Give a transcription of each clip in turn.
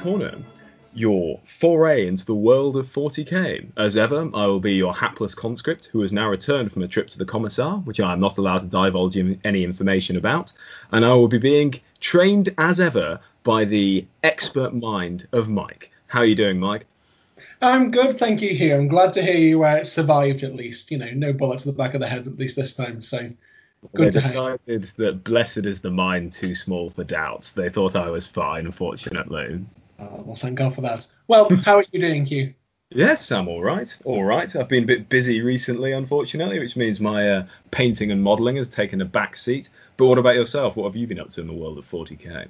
Corner, your foray into the world of 40k. As ever, I will be your hapless conscript who has now returned from a trip to the Commissar, which I am not allowed to divulge any information about, and I will be being trained as ever by the expert mind of Mike. How are you doing, Mike? I'm good, thank you. Here, I'm glad to hear you uh, survived at least. You know, no bullet to the back of the head at least this time. So Good they decided that blessed is the mind too small for doubts. They thought I was fine, unfortunately. Oh, well, thank God for that. Well, how are you doing, Hugh? Yes, I'm all right. All right. I've been a bit busy recently, unfortunately, which means my uh, painting and modelling has taken a back seat. But what about yourself? What have you been up to in the world of 40k?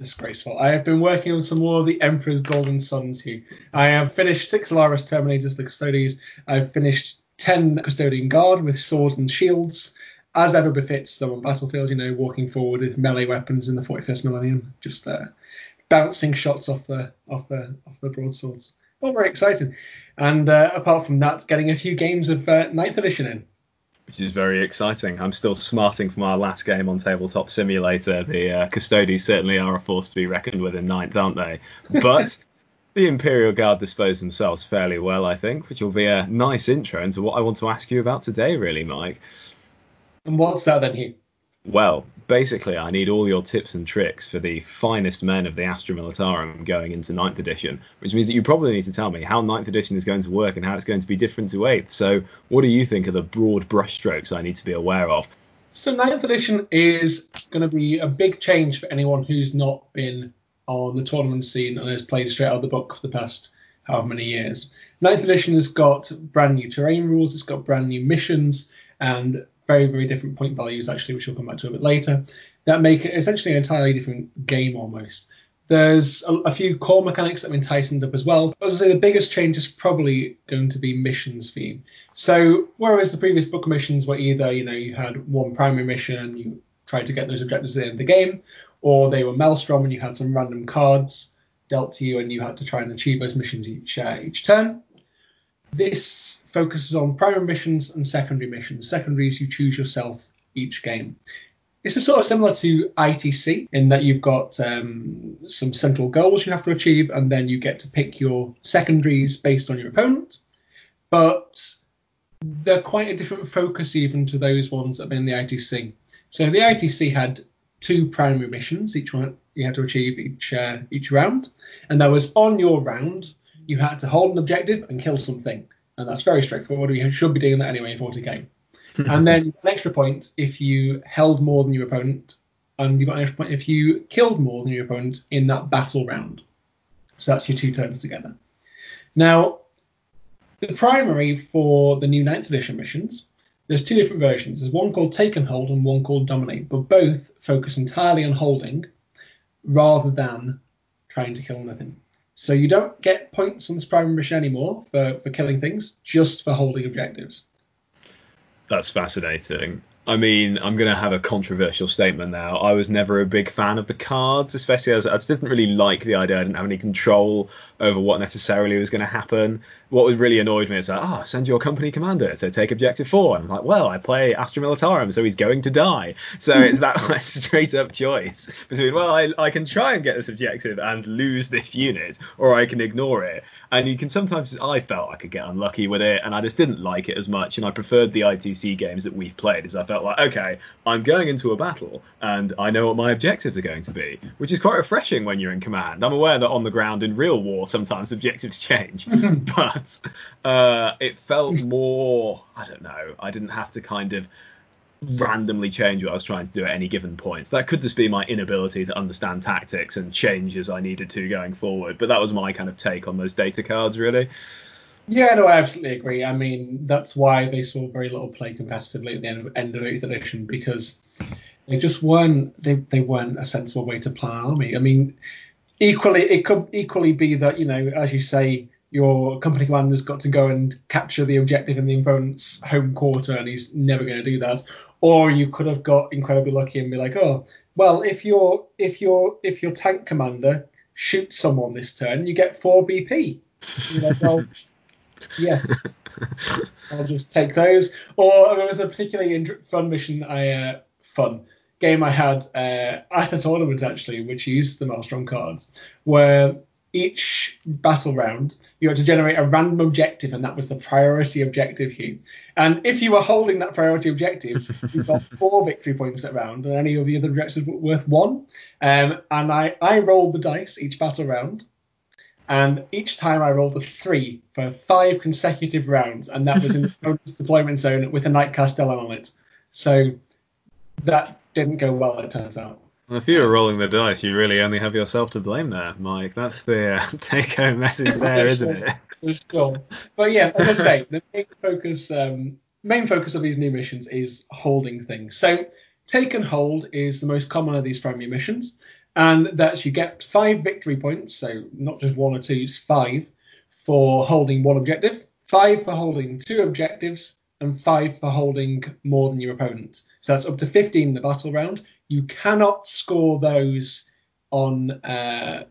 Disgraceful. I have been working on some more of the Emperor's Golden Sons, here. I have finished six Allarus Terminators, the Custodes. I've finished 10 Custodian Guard with swords and shields as ever befits on battlefield, you know, walking forward with melee weapons in the 41st millennium, just uh, bouncing shots off the off the off the broadswords. All very exciting. And uh, apart from that, getting a few games of uh, Ninth Edition in. Which is very exciting. I'm still smarting from our last game on Tabletop Simulator. The uh, Custodes certainly are a force to be reckoned with in Ninth, aren't they? But the Imperial Guard dispose themselves fairly well, I think, which will be a nice intro into what I want to ask you about today, really, Mike. And what's that then, Hugh? Well, basically, I need all your tips and tricks for the finest men of the Astra Militarum going into 9th edition, which means that you probably need to tell me how 9th edition is going to work and how it's going to be different to 8th. So, what do you think are the broad brushstrokes I need to be aware of? So, 9th edition is going to be a big change for anyone who's not been on the tournament scene and has played straight out of the book for the past however many years. 9th edition has got brand new terrain rules, it's got brand new missions, and very, very different point values, actually, which we'll come back to a bit later, that make it essentially an entirely different game almost. There's a, a few core mechanics that have been tightened up as well. As I say, the biggest change is probably going to be missions theme. So whereas the previous book missions were either, you know, you had one primary mission and you tried to get those objectives at the end of the game, or they were Maelstrom and you had some random cards dealt to you and you had to try and achieve those missions each uh, each turn. This focuses on primary missions and secondary missions. Secondaries you choose yourself each game. Is sort of similar to ITC in that you've got um, some central goals you have to achieve, and then you get to pick your secondaries based on your opponent. But they're quite a different focus even to those ones that have been in the ITC. So the ITC had two primary missions, each one you had to achieve each uh, each round, and that was on your round you had to hold an objective and kill something. And that's very straightforward. You should be doing that anyway in 40k. and then an extra point if you held more than your opponent, and you got an extra point if you killed more than your opponent in that battle round. So that's your two turns together. Now, the primary for the new 9th edition missions, there's two different versions. There's one called Take and Hold and one called Dominate, but both focus entirely on holding rather than trying to kill nothing. So you don't get points on this primary mission anymore for, for killing things, just for holding objectives. That's fascinating. I mean, I'm going to have a controversial statement now. I was never a big fan of the cards, especially as I didn't really like the idea. I didn't have any control over what necessarily was going to happen. What really annoyed me is that, oh, send your company commander to take objective four. And I'm like, well, I play Astra Militarum, so he's going to die. So it's that like, straight up choice between, well, I, I can try and get this objective and lose this unit, or I can ignore it. And you can sometimes, I felt I could get unlucky with it, and I just didn't like it as much. And I preferred the ITC games that we've played, as I felt like, okay, I'm going into a battle, and I know what my objectives are going to be, which is quite refreshing when you're in command. I'm aware that on the ground in real war, sometimes objectives change, but uh, it felt more. I don't know. I didn't have to kind of randomly change what I was trying to do at any given point. That could just be my inability to understand tactics and change as I needed to going forward. But that was my kind of take on those data cards, really. Yeah, no, I absolutely agree. I mean, that's why they saw very little play competitively at the end of, end of 8th edition because they just weren't they, they weren't a sensible way to plan an army. I mean, equally it could equally be that you know as you say your company commander's got to go and capture the objective in the opponent's home quarter and he's never going to do that. Or you could have got incredibly lucky and be like oh well if your if your if your tank commander shoots someone this turn you get 4 bp know, well, yes i'll just take those. Or there was a particularly fun mission i uh, fun game I had uh, at a tournament actually, which used the Maelstrom cards, where each battle round you had to generate a random objective, and that was the priority objective here. And if you were holding that priority objective, you got four victory points that round, and any of the other objectives were worth one. Um, and I, I rolled the dice each battle round, and each time I rolled a three for five consecutive rounds, and that was in the deployment zone with a Knight Castellan on it. So that didn't go well, it turns out. Well, if you were rolling the dice, you really only have yourself to blame there, Mike. That's the uh, take-home message there, isn't it? Sure. But yeah, as I say, the main focus, um, main focus of these new missions is holding things. So take and hold is the most common of these primary missions, and that's you get five victory points, so not just one or two, it's five for holding one objective, five for holding two objectives, and five for holding more than your opponent. So that's up to 15 in the battle round. You cannot score those on. Uh,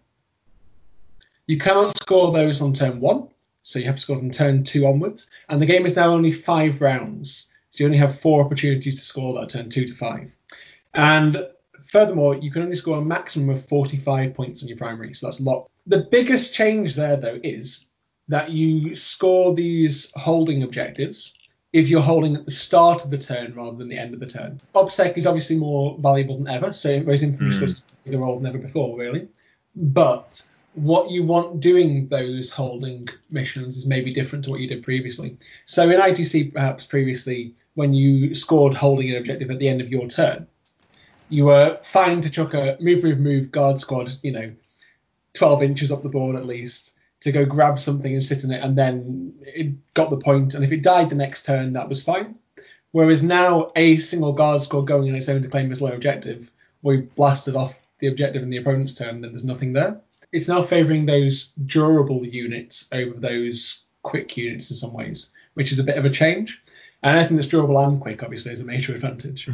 you cannot score those on turn one, so you have to score them turn two onwards. And the game is now only five rounds, so you only have four opportunities to score that turn two to five. And furthermore, you can only score a maximum of 45 points on your primary, so that's a lot. The biggest change there, though, is that you score these holding objectives if you're holding at the start of the turn rather than the end of the turn. OBSEC is obviously more valuable than ever, so Rose Infantry mm. is bigger role than ever before, really. But what you want doing those holding missions is maybe different to what you did previously. So in ITC, perhaps previously, when you scored holding an objective at the end of your turn, you were fine to chuck a move, move, move guard squad, you know, 12 inches up the board at least, to go grab something and sit in it, and then it got the point. And if it died the next turn, that was fine. Whereas now, a single guard squad going in its own to claim its low objective, we blasted off the objective in the opponent's turn, then there's nothing there. It's now favouring those durable units over those quick units in some ways, which is a bit of a change. And I think that's durable and quick, obviously, is a major advantage.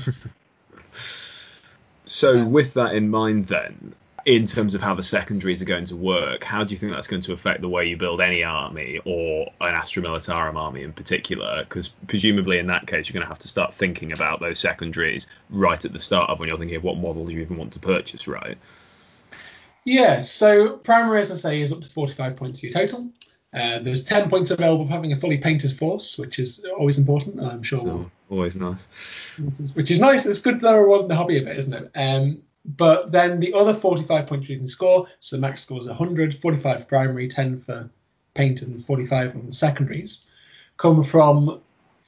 so, with that in mind, then, in terms of how the secondaries are going to work, how do you think that's going to affect the way you build any army or an Astra Militarum army in particular? Because presumably in that case, you're going to have to start thinking about those secondaries right at the start of when you're thinking of what model you even want to purchase, right? Yeah, so primary, as I say, is up to 45 points your total. Uh, there's 10 points available for having a fully painted force, which is always important, I'm sure. So, always nice. Which is nice. It's good that everyone the hobby of it, isn't it? Um, but then the other 45 points you can score, so the max score is 100, 45 for primary, 10 for paint, and 45 on the secondaries, come from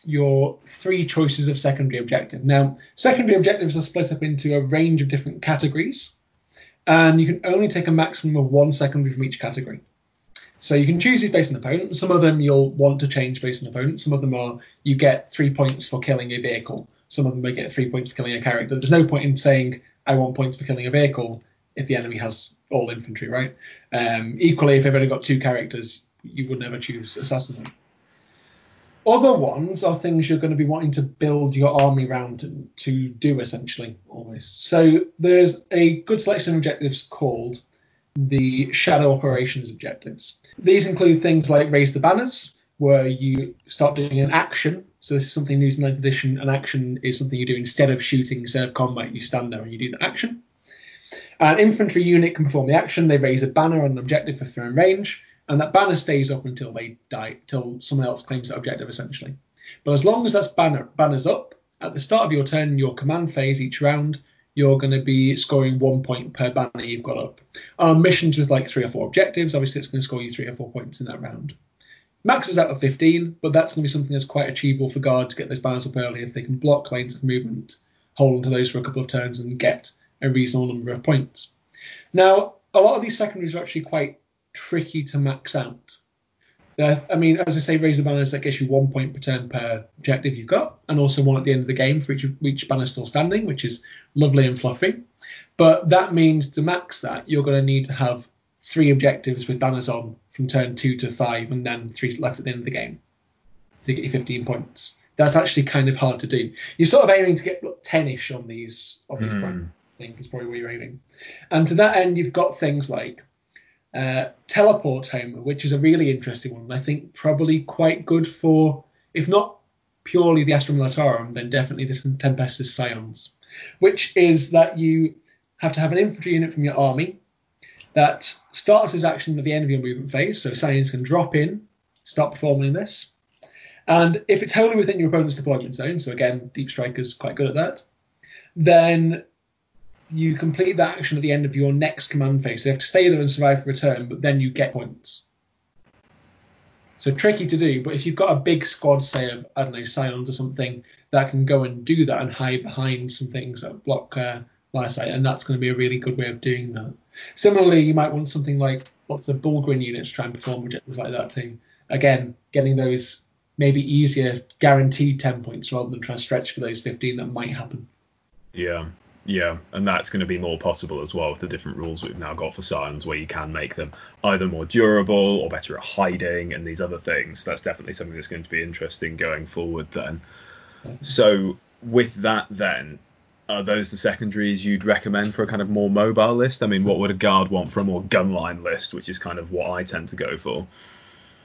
your three choices of secondary objective. Now, secondary objectives are split up into a range of different categories, and you can only take a maximum of one secondary from each category. So you can choose these based on opponent. Some of them you'll want to change based on opponent. Some of them are you get three points for killing a vehicle. Some of them may get three points for killing a character. There's no point in saying I want points for killing a vehicle if the enemy has all infantry, right? Um, equally, if they've only got two characters, you would never choose assassin. Other ones are things you're going to be wanting to build your army around to, to do essentially, almost. So there's a good selection of objectives called the Shadow Operations objectives. These include things like raise the banners, where you start doing an action. So this is something new to 9th edition. An action is something you do instead of shooting, instead of combat. You stand there and you do the action. An infantry unit can perform the action. They raise a banner on an objective for thrown range, and that banner stays up until they die, till someone else claims that objective, essentially. But as long as that banner banner's up at the start of your turn, your command phase each round, you're going to be scoring one point per banner you've got up. On missions with like three or four objectives, obviously it's going to score you three or four points in that round. Max is out of 15, but that's going to be something that's quite achievable for guard to get those banners up early if they can block lanes of movement, hold onto those for a couple of turns, and get a reasonable number of points. Now, a lot of these secondaries are actually quite tricky to max out. I mean, as I say, the banners that gets you one point per turn per objective you've got, and also one at the end of the game for each, each banner still standing, which is lovely and fluffy. But that means to max that, you're going to need to have three objectives with banners on from turn two to five, and then three left at the end of the game to get you 15 points. That's actually kind of hard to do. You're sort of aiming to get 10ish on these on these mm. I think is probably where you're aiming. And to that end, you've got things like uh, teleport home, which is a really interesting one. I think probably quite good for, if not purely the Astra Militarum, then definitely the Tempestus Scions. which is that you have to have an infantry unit from your army that starts its action at the end of your movement phase. So Scions can drop in, start performing this. And if it's wholly within your opponent's deployment zone, so again, Deep Striker's quite good at that, then you complete that action at the end of your next command phase. So have to stay there and survive for a turn, but then you get points. So tricky to do, but if you've got a big squad, say of I don't know Scions or something, that can go and do that and hide behind some things that block uh, sight, and that's going to be a really good way of doing that. Similarly, you might want something like lots of Bullgryn units to try and perform objectives like that too. Again, getting those maybe easier guaranteed 10 points rather than try to stretch for those 15 that might happen. Yeah, yeah, and that's going to be more possible as well with the different rules we've now got for Scions, where you can make them either more durable or better at hiding and these other things. That's definitely something that's going to be interesting going forward then. So, with that, then, are those the secondaries you'd recommend for a kind of more mobile list? I mean, what would a guard want for a more gunline list, which is kind of what I tend to go for?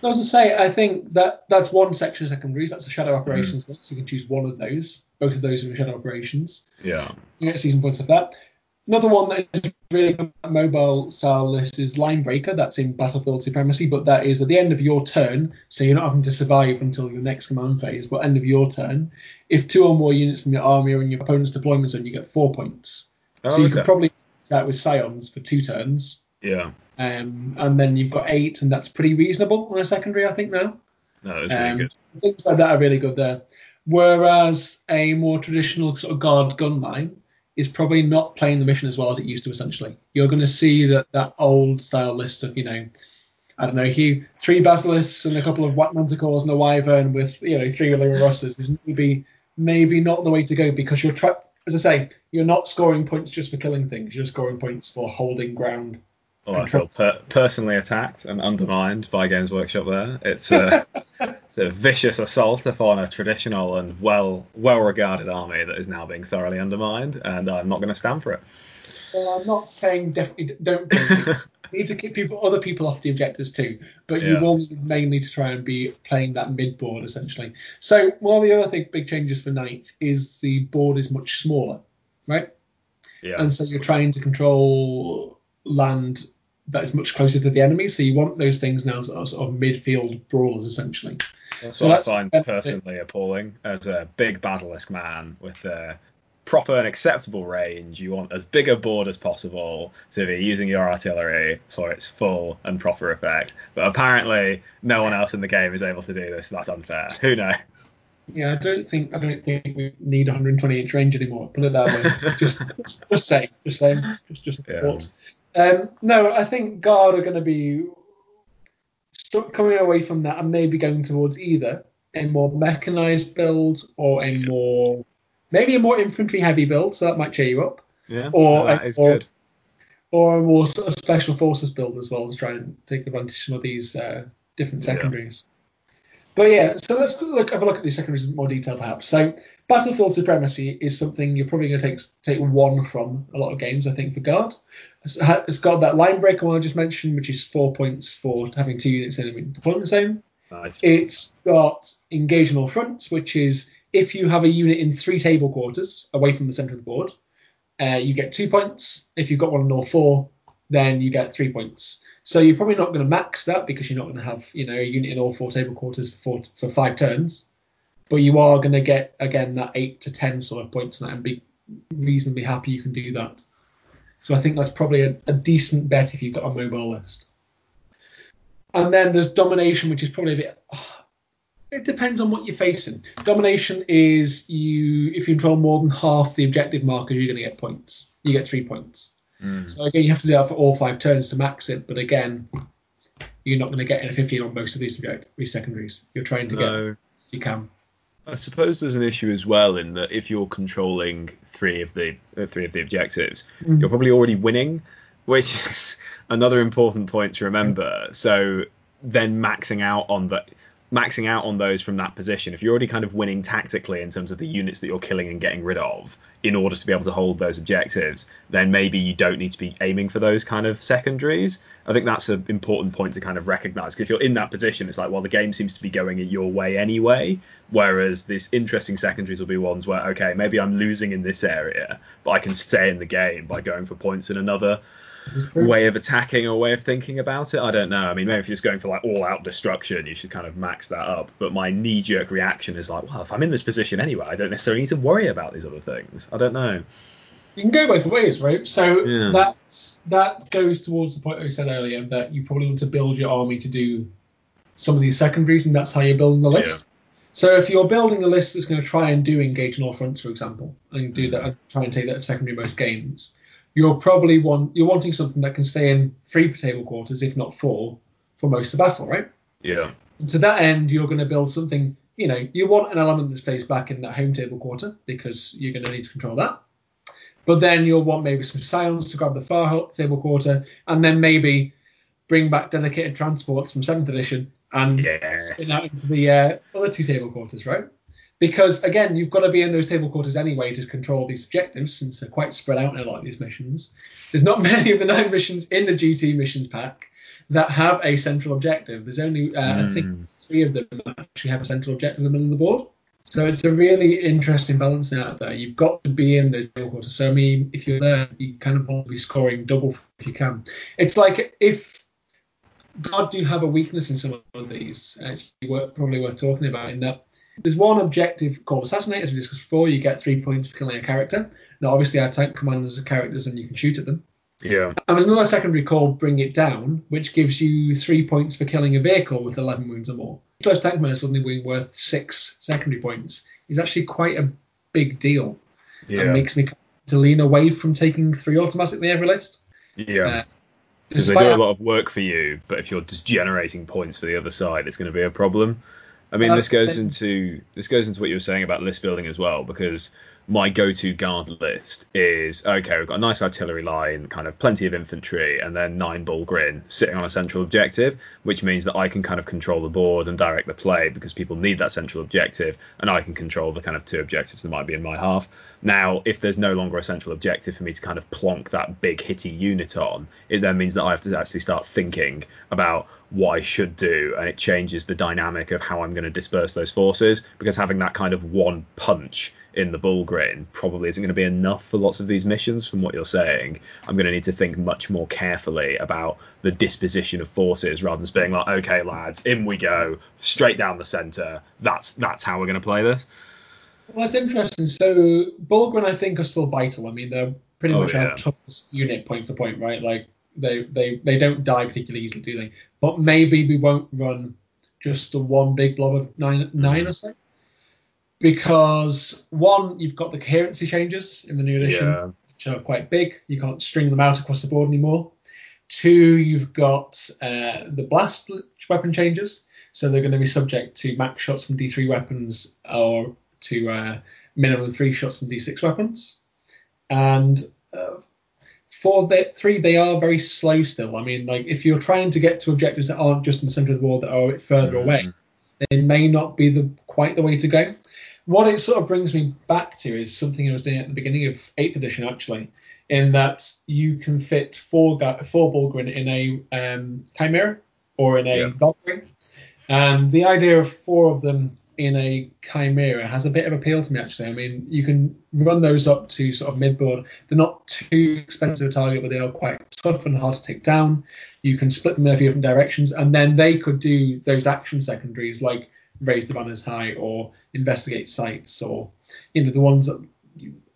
I was I say, I think that that's one section of secondaries. That's a shadow operations mm. so you can choose one of those. Both of those are shadow operations. Yeah. You get season points of that. Another one that is really good mobile style list is Line Breaker. That's in Battlefield Supremacy, but that is at the end of your turn, so you're not having to survive until your next command phase, but end of your turn. If two or more units from your army are in your opponent's deployment zone, you get four points. Oh, so you okay. could probably start with Scions for two turns. Yeah. Um, and then you've got eight, and that's pretty reasonable on a secondary, I think now. No, it's really um, good. Things like that are really good there. Whereas a more traditional sort of guard gun line is probably not playing the mission as well as it used to. Essentially, you're going to see that that old style list of you know, I don't know, he three basilisks and a couple of white manticores and a wyvern with you know three Russes is maybe maybe not the way to go because you're tra- as I say, you're not scoring points just for killing things. You're scoring points for holding ground Oh, I feel per- personally attacked and undermined by Games Workshop there. It's a, it's a vicious assault upon a traditional and well well regarded army that is now being thoroughly undermined, and I'm not going to stand for it. Well, I'm not saying definitely don't. need to keep people, other people off the objectives too, but you will mainly to try and be playing that mid board essentially. So one of the other thing, big changes for Ninth is the board is much smaller, right? Yeah. And so you're trying to control land that is much closer to the enemy. So you want those things now as sort of midfield brawlers essentially. That's so what that's I find personally appalling as a big basilisk man with a proper and acceptable range. You want as big a board as possible to be using your artillery for its full and proper effect. But apparently, no one else in the game is able to do this. So that's unfair. Who knows? Yeah, I don't think I don't think we need 120 inch range anymore. Put it that way. just, just, just saying, just saying, just just yeah. Um, no, I think Guard are going to be coming away from that and maybe going towards either a more mechanized build or a more maybe a more infantry heavy build, so that might cheer you up. Yeah, or that a, is or, good. Or a more sort of special forces build as well to try and take advantage of some of these uh, different secondaries. Yeah. But yeah, so let's look have a look at these secondaries in more detail perhaps. So Battlefield Supremacy is something you're probably going to take take one from a lot of games, I think, for Guard. It's got that line breaker one I just mentioned, which is four points for having two units in a deployment zone. Nice. It's got engage on all fronts, which is if you have a unit in three table quarters away from the center of the board, uh, you get two points. If you've got one in all four, then you get three points. So you're probably not going to max that because you're not going to have you know a unit in all four table quarters for four, for five turns, but you are going to get again that eight to ten sort of points and be reasonably happy you can do that. So I think that's probably a, a decent bet if you've got a mobile list. And then there's domination, which is probably a bit. it depends on what you're facing. Domination is you if you control more than half the objective markers, you're going to get points. You get three points. Mm. So again, you have to do that for all five turns to max it. But again, you're not going to get a 15 on most of these object these secondaries. You're trying to no. get you can. I suppose there's an issue as well in that if you're controlling three of the uh, three of the objectives, mm. you're probably already winning, which is another important point to remember. So then maxing out on that, maxing out on those from that position, if you're already kind of winning tactically in terms of the units that you're killing and getting rid of in order to be able to hold those objectives, then maybe you don't need to be aiming for those kind of secondaries. I think that's an important point to kind of recognize because if you're in that position, it's like, well, the game seems to be going your way anyway. Whereas these interesting secondaries will be ones where, okay, maybe I'm losing in this area, but I can stay in the game by going for points in another way of attacking or way of thinking about it. I don't know. I mean, maybe if you're just going for like all out destruction, you should kind of max that up. But my knee jerk reaction is like, well, if I'm in this position anyway, I don't necessarily need to worry about these other things. I don't know. You can go both ways, right? So yeah. that's that goes towards the point I said earlier that you probably want to build your army to do some of these secondaries, and that's how you're building the list. Yeah. So if you're building a list that's going to try and do engage in all fronts, for example, and do mm. that, and try and take that secondary most games, you're probably want you're wanting something that can stay in three table quarters, if not four, for most of the battle, right? Yeah. And to that end, you're going to build something. You know, you want an element that stays back in that home table quarter because you're going to need to control that. But then you'll want maybe some scions to grab the far table quarter, and then maybe bring back dedicated transports from seventh edition and yes. spin out into the uh, other two table quarters, right? Because again, you've got to be in those table quarters anyway to control these objectives, since they're quite spread out in a lot of these missions. There's not many of the nine missions in the GT missions pack that have a central objective. There's only, uh, mm. I think, hmm. three of them that actually have a central objective in the middle of the board. So it's a really interesting balancing out there. You've got to be in those table quarters. So I mean, if you're there, you kind of want to be scoring double if you can. It's like if God do have a weakness in some of these, it's probably worth talking about in that there's one objective called Assassinate, as we discussed before. You get three points for killing a character. Now, obviously, our tank commanders are characters and you can shoot at them. Yeah. And there's another secondary called Bring It Down, which gives you three points for killing a vehicle with 11 wounds or more. First tank commander suddenly being worth six secondary points is actually quite a big deal. Yeah. And makes me to lean away from taking three automatically every list. Yeah. Uh, because they do a lot of work for you, but if you're just generating points for the other side, it's going to be a problem. I mean, this goes into this goes into what you were saying about list building as well, because my go-to guard list is okay. We've got a nice artillery line, kind of plenty of infantry, and then nine Bullgryn sitting on a central objective, which means that I can kind of control the board and direct the play because people need that central objective, and I can control the kind of two objectives that might be in my half. Now, if there's no longer a central objective for me to kind of plonk that big hitty unit on, it then means that I have to actually start thinking about what I should do, and it changes the dynamic of how I'm going to disperse those forces because having that kind of one punch in the Bullgryn probably isn't going to be enough for lots of these missions from what you're saying. I'm going to need to think much more carefully about the disposition of forces rather than just being like, okay, lads, in we go, straight down the center. That's that's how we're going to play this. Well, that's interesting. So Bullgryn, I think, are still vital. I mean, they're pretty oh, much yeah. our toughest unit point for point, right? Like they they they don't die particularly easily, do they? But maybe we won't run just the one big blob of nine nine mm. or so because one, you've got the coherency changes in the new edition, yeah. which are quite big. You can't string them out across the board anymore. Two, you've got uh, the blast weapon changes, so they're going to be subject to max shots from D3 weapons or to uh, minimum three shots from D6 weapons. And uh, for the three, they are very slow still. I mean, like if you're trying to get to objectives that aren't just in the center of the world that are a bit further mm. away, they may not be the quite the way to go what it sort of brings me back to is something I was doing at the beginning of eighth edition actually, in that you can fit four four Bullgryn in a um, Chimera or in a yeah. Valkyrie, and the idea of four of them in a Chimera has a bit of appeal to me actually. I mean, you can run those up to sort of mid board. They're not too expensive a target, but they are quite tough and hard to take down. You can split them in a few different directions, and then they could do those action secondaries like raise the banners high or investigate sites or you know the ones that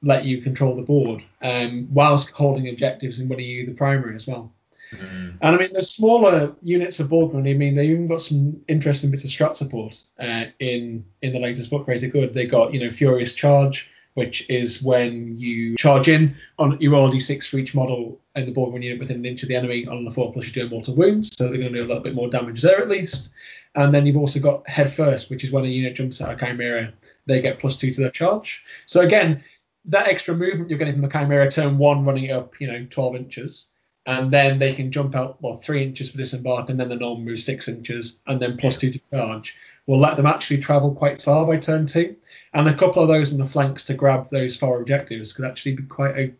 let you control the board um, whilst holding objectives and winning you the primary as well. Mm. And I mean, the smaller units of board money. I mean, they even got some interesting bits of strat support uh, in in the latest book, Greater Good. They got you know Furious Charge, which is when you charge in on you roll d6 for each model in the board unit within an inch of the enemy on the four plus you do a mortal wounds, so they're going to do a little bit more damage there at least. And then you've also got head first, which is when a unit jumps out of Chimera, they get plus two to their charge. So again, that extra movement you're getting from the Chimera turn one running up, you know, 12 inches. And then they can jump out, well, three inches for disembark, and then the normal move six inches, and then plus two to charge. will let them actually travel quite far by turn two, and a couple of those on the flanks to grab those far objectives could actually be quite a.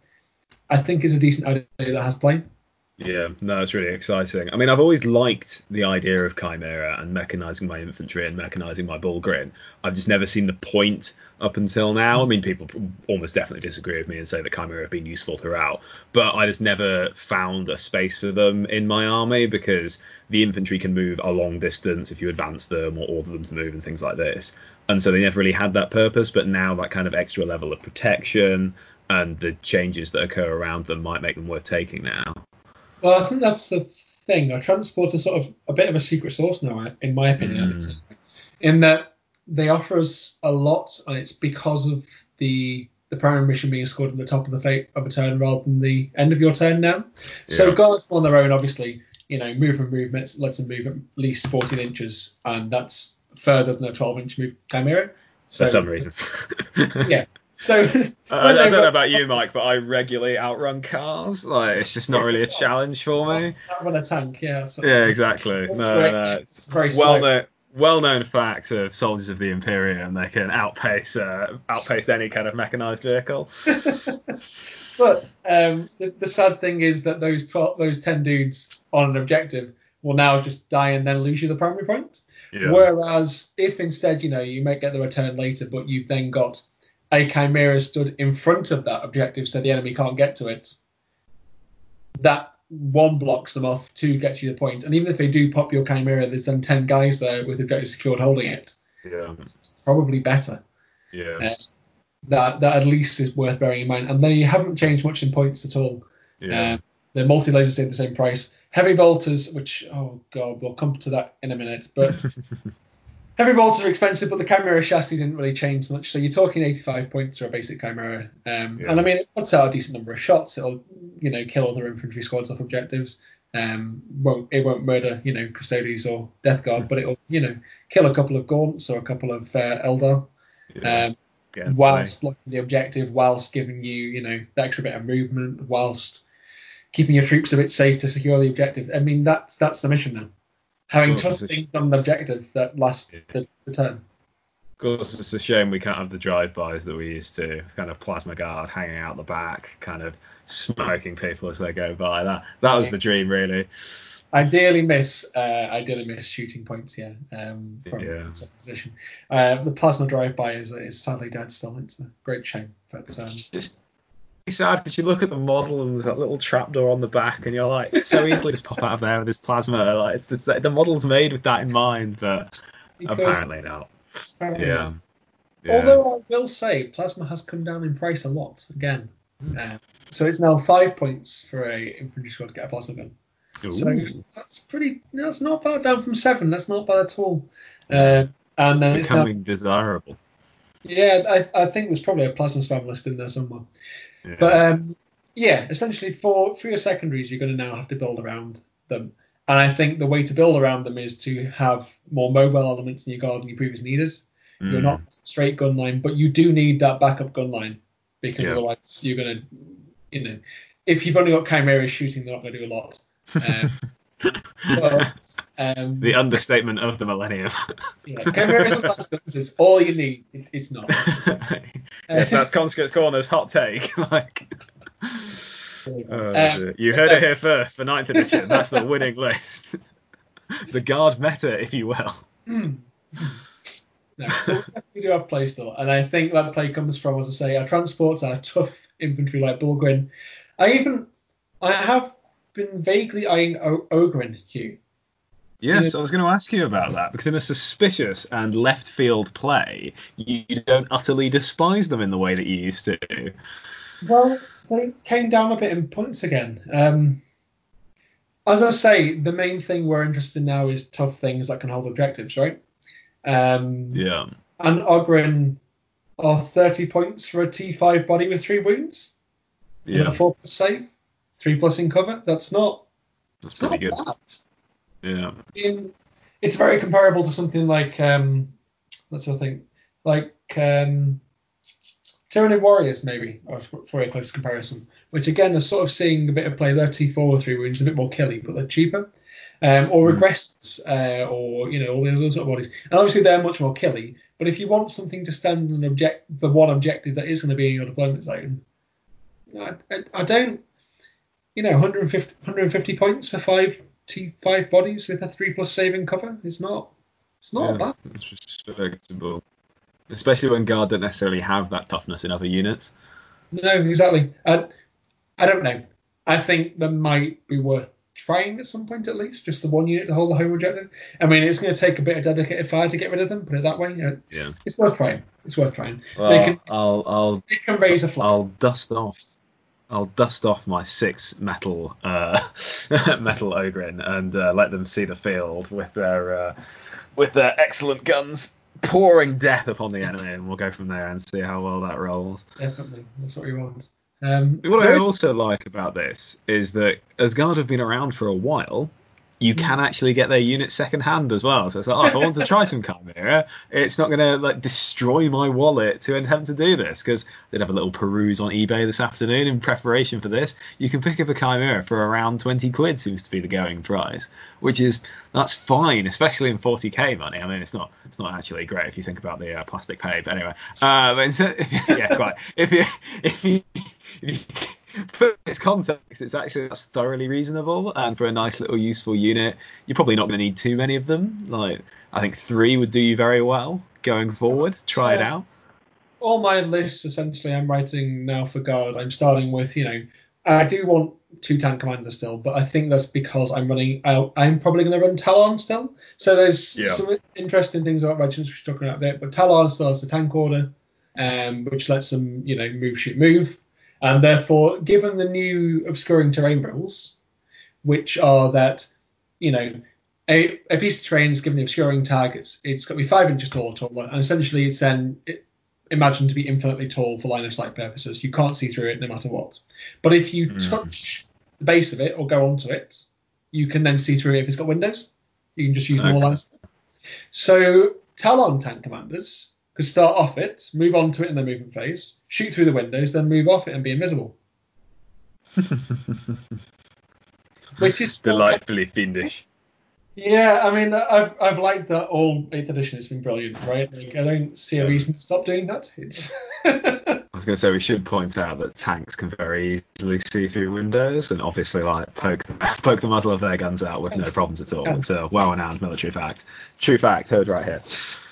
I think is a decent idea that has play. Yeah, no, it's really exciting. I mean, I've always liked the idea of Chimera and mechanizing my infantry and mechanizing my Bullgryn. I've just never seen the point up until now. I mean, people almost definitely disagree with me and say that Chimera have been useful throughout, but I just never found a space for them in my army because the infantry can move a long distance if you advance them or order them to move and things like this. And so they never really had that purpose, but now that kind of extra level of protection and the changes that occur around them might make them worth taking now. Well, I think that's the thing. Our transports are sort of a bit of a secret sauce now, in my opinion, mm. in that they offer us a lot, and it's because of the the primary mission being scored at the top of the fate of a turn rather than the end of your turn now. Yeah. So guards on their own, obviously, you know, move from movements lets them move at least 14 inches, and that's further than a 12 inch move chimera. So, For some reason. yeah. So uh, I, don't know about you, Mike, but I regularly outrun cars. Like it's just not really a challenge for me. Outrun a tank, yeah. So yeah, exactly. No, no, it's, it's well known. Well-known fact of soldiers of the Imperium, they can outpace uh, outpace any kind of mechanized vehicle. but um, the, the, sad thing is that those 12, those ten dudes on an objective will now just die and then lose you the primary point. Yeah. Whereas if instead, you know, you might get the return later, but you've then got a chimera stood in front of that objective so the enemy can't get to it, that one blocks them off, two gets you the point. And even if they do pop your chimera, there's then 10 guys there with objective secured holding it. Yeah. It's probably better. Yeah. Uh, that, that at least is worth bearing in mind. And then you haven't changed much in points at all. Yeah. Uh, the multi lasers stay the same price. Heavy bolters, which, oh god, we'll come to that in a minute. But Heavy bolters are expensive, but the Chimera chassis didn't really change much. So you're talking 85 points for a basic Chimera. Um, yeah. And I mean, it puts out a decent number of shots. It'll, you know, kill other infantry squads off objectives. Um, won't it won't murder, you know, Custodes or Death Guard, but it'll, you know, kill a couple of Gaunts or a couple of uh, Eldar. Yeah. Um, whilst blocking the objective, whilst giving you, you know, the extra bit of movement, whilst keeping your troops a bit safe to secure the objective. I mean, that's that's the mission now having tough things on the objective that last yeah. the, the turn. Of course, it's a shame we can't have the drive-bys that we used to. Kind of plasma guard hanging out the back, kind of smoking people as they go by. That that was the dream, really. I dearly miss, uh, I dearly miss shooting points. Yeah, um, from yeah. Uh, the plasma drive-by is, is sadly dead still. It's a great shame, but um, just sad because you look at the model and there's that little trapdoor on the back, and you're like, so easily just pop out of there with this plasma. Like, it's, it's the model's made with that in mind, but because apparently not. Apparently yeah. Not. yeah. Although I will say, plasma has come down in price a lot again. Uh, so it's now five points for a infantry squad to get a plasma gun. Ooh. So that's pretty. That's not bad down from seven. That's not bad at all. Uh, and then becoming now, desirable. Yeah, I, I think there's probably a plasma spam list in there somewhere. But um, yeah, essentially for for your secondaries, you're going to now have to build around them. And I think the way to build around them is to have more mobile elements in your guard than you previously needed. Mm. You're not straight gun line, but you do need that backup gun line because yeah. otherwise you're going to, you know, if you've only got chimeras shooting, they're not going to do a lot. Um, but, um, the understatement of the millennium. yeah, chimeras and fast guns is all you need. It, it's not. yes, that's Conscript's Corner's hot take. like, oh, um, you heard it here first for ninth edition. That's the winning list. the guard meta, if you will. no, we do have play still, and I think that play comes from, as I say, our transports, our tough infantry like Bullgryn. I even, I have been vaguely eyeing o- Ogryn, Hugh. Yes, I was going to ask you about that because in a suspicious and left field play, you don't utterly despise them in the way that you used to. Well, they came down a bit in points again. Um, as I say, the main thing we're interested in now is tough things that can hold objectives, right? Um, yeah. And Ogryn are 30 points for a T5 body with three wounds. Yeah. a four plus save, three plus in cover. That's not. That's pretty good. Bad. Yeah. In, it's very comparable to something like um, let's think like um, Tyranid Warriors maybe, or for a close comparison. Which again are sort of seeing a bit of play. They're T4 three wounds, a bit more killy, but they're cheaper. um, or Aggressors, uh, or you know all those other sort of bodies. And obviously they're much more killy. But if you want something to stand an object, the one objective that is going to be in your deployment zone, I, I, I don't, you know, 150, 150 points for five T five bodies with a three plus saving cover. It's not, it's not Yeah, bad. it's respectable. Especially when guard don't necessarily have that toughness in other units. No, exactly. I, I don't know. I think that might be worth trying at some point at least, just the one unit to hold the home objective. I mean, it's going to take a bit of dedicated fire to get rid of them. Put it that way. You know, Yeah. it's worth trying. It's worth trying. Well, they can I'll I'll they can raise a flag. I'll dust off. I'll dust off my six metal uh, metal Ogryn and uh, let them see the field with their uh, with their excellent guns pouring death upon the enemy, and we'll go from there and see how well that rolls. Definitely, that's what we want. Um, What I also like about this is that as Guard have been around for a while, you can actually get their units second hand as well. So it's like, oh, if I want to try some Chimera, it's not going to like destroy my wallet to attempt to do this because they'd have a little peruse on eBay this afternoon in preparation for this. You can pick up a Chimera for around 20 quid seems to be the going price, which is that's fine, especially in 40k money. I mean, it's not it's not actually great if you think about the uh, plastic pay, but anyway, uh, but it's, yeah, quite. If you if you, if you put its context, it's actually that's thoroughly reasonable, and for a nice little useful unit, you're probably not going to need too many of them. Like I think three would do you very well going forward. Try it out. all my lists essentially I'm writing now for guard. I'm starting with you know I do want two tank commanders still, but I think that's because I'm running. I, I'm probably going to run Tallarn still. So there's Yeah. some interesting things about regiments we're talking about there. But Tallarn still has the tank order, um, which lets them you know move, shoot, move, and therefore given the new obscuring terrain rules, which are that you know a, a piece of terrain is given the obscuring tag. It's it's got to be five inches tall or taller, and essentially it's then it, imagined to be infinitely tall for line of sight purposes. You can't see through it no matter what. But if you Mm. touch the base of it or go onto it, you can then see through it if it's got windows. You can just use Okay. normal line of sight. So Tallarn tank commanders could start off it, move on to it in the movement phase, shoot through the windows, then move off it and be invisible. Which is Delightfully fiendish. Yeah, I mean, I've I've liked that all eighth edition It's been brilliant, right? Like, I don't see a reason to stop doing that. It's was going to say we should point out that tanks can very easily see through windows and obviously like poke poke the muzzle of their guns out with no problems at all. It's a well-renowned military fact. True fact, heard right here.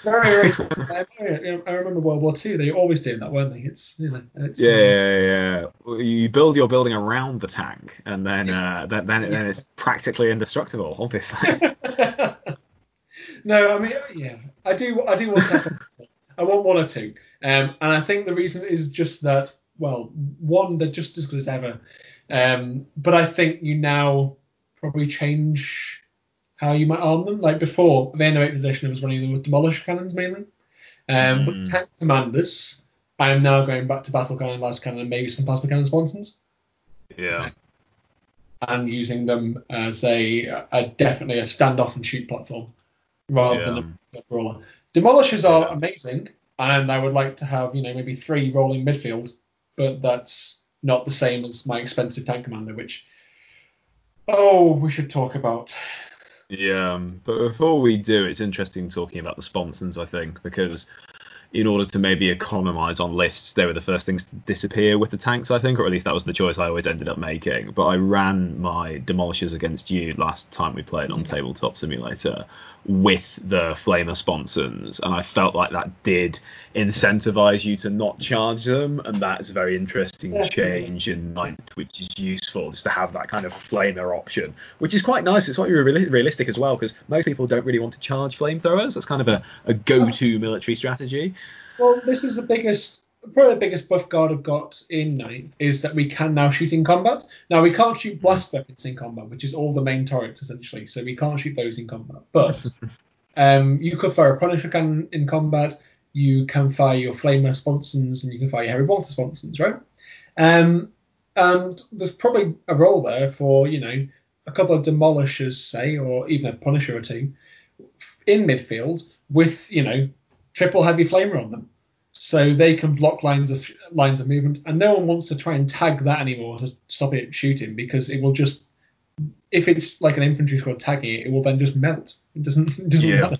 very very. true. I, remember World War Two. They were always doing that, weren't they? It's you know, it's, Yeah, yeah, yeah. You build your building around the tank, and then uh, then then, then it's practically indestructible. Obviously. no, I mean, yeah, I do I do want to. I want one or two, um, and I think the reason is just that. Well, one, they're just as good as ever, um, but I think you now probably change how you might arm them. Like before, the end of 8th edition, I was running them with demolisher cannons mainly. Um, But Mm. tank commanders, I am now going back to battle cannon, lascannon, and maybe some plasma cannon sponsons, yeah. and using them as a, a definitely a standoff and shoot platform rather Yeah. than a brawler. Demolishers are amazing, and I would like to have you know maybe three rolling midfield, but that's not the same as my expensive tank commander, which oh we should talk about. Yeah, um, but before we do, it's interesting talking about the sponsons, I think, because in order to maybe economize on lists, they were the first things to disappear with the tanks, I think, or at least that was the choice I always ended up making. But I ran my demolishers against you last time we played on Tabletop Simulator with the Flamer sponsons, and I felt like that did incentivize you to not charge them, and that's a very interesting change in ninth, which is useful just to have that kind of Flamer option, which is quite nice. It's quite reali- realistic as well, because most people don't really want to charge flamethrowers. That's kind of a, a go-to military strategy. Well, this is the biggest, probably the biggest buff guard I've got in ninth is that we can now shoot in combat. Now we can't shoot blast weapons in combat, which is all the main turrets essentially, so we can't shoot those in combat. But um, you could fire a Punisher cannon in combat. You can fire your Flamer sponsons, and you can fire your Heavy Bolter sponsons, right? Um, and there's probably a role there for you know a couple of demolishers, say, or even a Punisher or two in midfield with you know triple heavy flamer on them, so they can block lines of lines of movement, and no one wants to try and tag that anymore to stop it shooting because it will just if it's like an infantry squad tagging it, it will then just melt. It doesn't it doesn't Yeah. matter.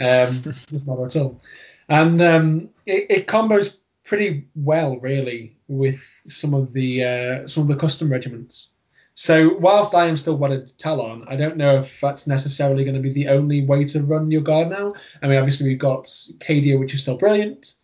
Um, doesn't matter at all. And um, it, it combos pretty well, really, with some of the uh, some of the custom regiments. So whilst I am still wedded to Tallarn, I don't know if that's necessarily going to be the only way to run your guard now. I mean, obviously we've got Cadia, which is still brilliant.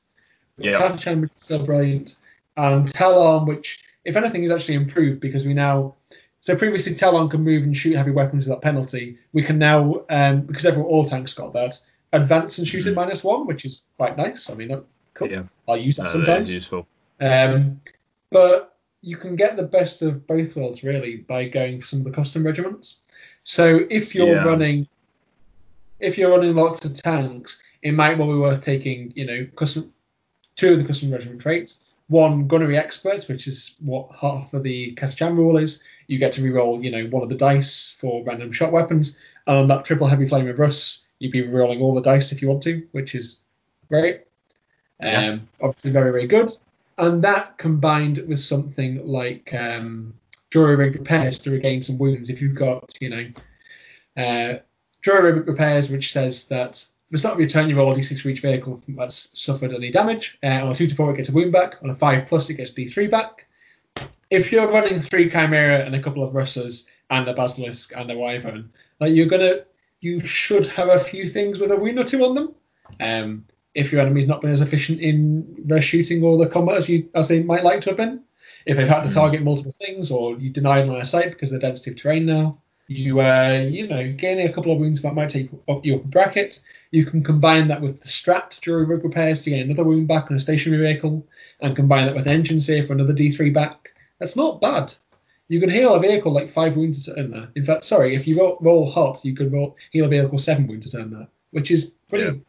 Yeah. Catachan, which is still brilliant, and Tallarn, which, if anything, is actually improved because we now. So previously, Talon can move and shoot heavy weapons without penalty. We can now, um, because everyone all tanks got that, advance and shoot at Mhm. minus one, which is quite nice. I mean, uh, cool. Yeah. I'll use that No, that is sometimes. useful. Um, but you can get the best of both worlds really by going for some of the custom regiments. So if you're Yeah. running, if you're running lots of tanks, it might well be worth taking, you know, custom two of the custom regiment traits. One gunnery experts, which is what half of the Catachan rule is. You get to reroll, you know, one of the dice for random shot weapons. And on that triple heavy flame of Russ, you'd be rolling all the dice if you want to, which is great. Yeah. Um, obviously very, very good. And that combined with something like um, jury rig repairs to regain some wounds. If you've got, you know, uh, jury rig repairs, which says that at the start of your turn, you roll a d6 for each vehicle that's suffered any damage. Uh, on a 2 to 4, it gets a wound back. On a 5 plus, it gets d3 back. If you're running three Chimera and a couple of Russes and a Basilisk and a Wyvern, like you're gonna, you should have a few things with a wound or two on them. Um, if your enemy's not been as efficient in their shooting or the combat as you as they might like to have been, if they've had to Mm. target multiple things or you denied line of sight because of the density of terrain now, you uh, you know gaining a couple of wounds that might take up your bracket. You can combine that with the strapped jury rig repairs to get another wound back on a stationary vehicle, and combine that with engine save for another D3 back. That's not bad. You can heal a vehicle like five wounds a turn there. In fact, sorry, if you roll, roll hot, you could roll, heal a vehicle seven wounds a turn there, which is pretty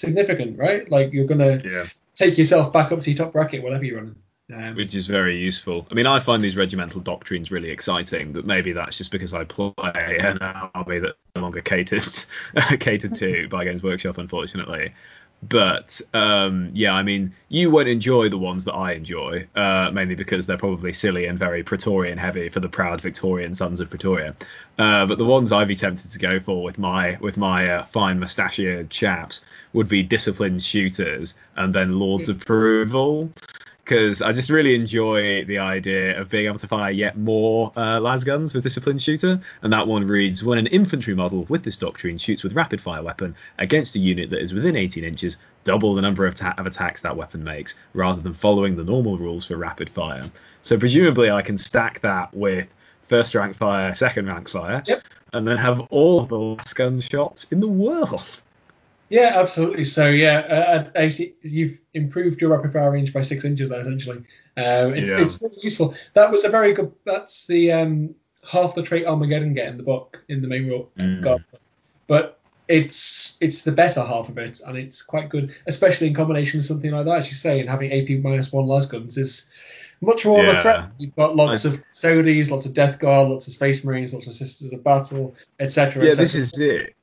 significant, right? Like you're gonna Yeah. take yourself back up to your top bracket, whatever you're running. Um, which is very useful. I mean, I find these regimental doctrines really exciting, but maybe that's just because I play an army that no longer catered catered to by Games Workshop, unfortunately. But um, yeah, I mean, you won't enjoy the ones that I enjoy, uh, mainly because they're probably silly and very Praetorian heavy for the proud Victorian sons of Praetoria. Uh, but the ones I'd be tempted to go for with my with my uh, fine mustachioed chaps would be disciplined shooters and then Lords Approval because I just really enjoy the idea of being able to fire yet more uh, las guns with disciplined shooter. And that one reads: When an infantry model with this doctrine shoots with rapid fire weapon against a unit that is within 18 inches, double the number of, ta- of attacks that weapon makes, rather than following the normal rules for rapid fire. So presumably, I can stack that with first rank fire, second rank fire, Yep. and then have all the las gun shots in the world. Yeah, absolutely. So yeah, uh, uh, you've improved your rapid fire range by six inches there, essentially. Um, it's Yeah. it's really useful. That was a very good. That's the um, half the trait Armageddon get in the book in the main rule. Mm. But it's it's the better half of it, and it's quite good, especially in combination with something like that, as you say, and having AP minus one las guns is much more of a threat. You've got lots I- of Sodies, lots of Death Guard, lots of Space Marines, lots of Sisters of Battle, etc. Yeah, this is it.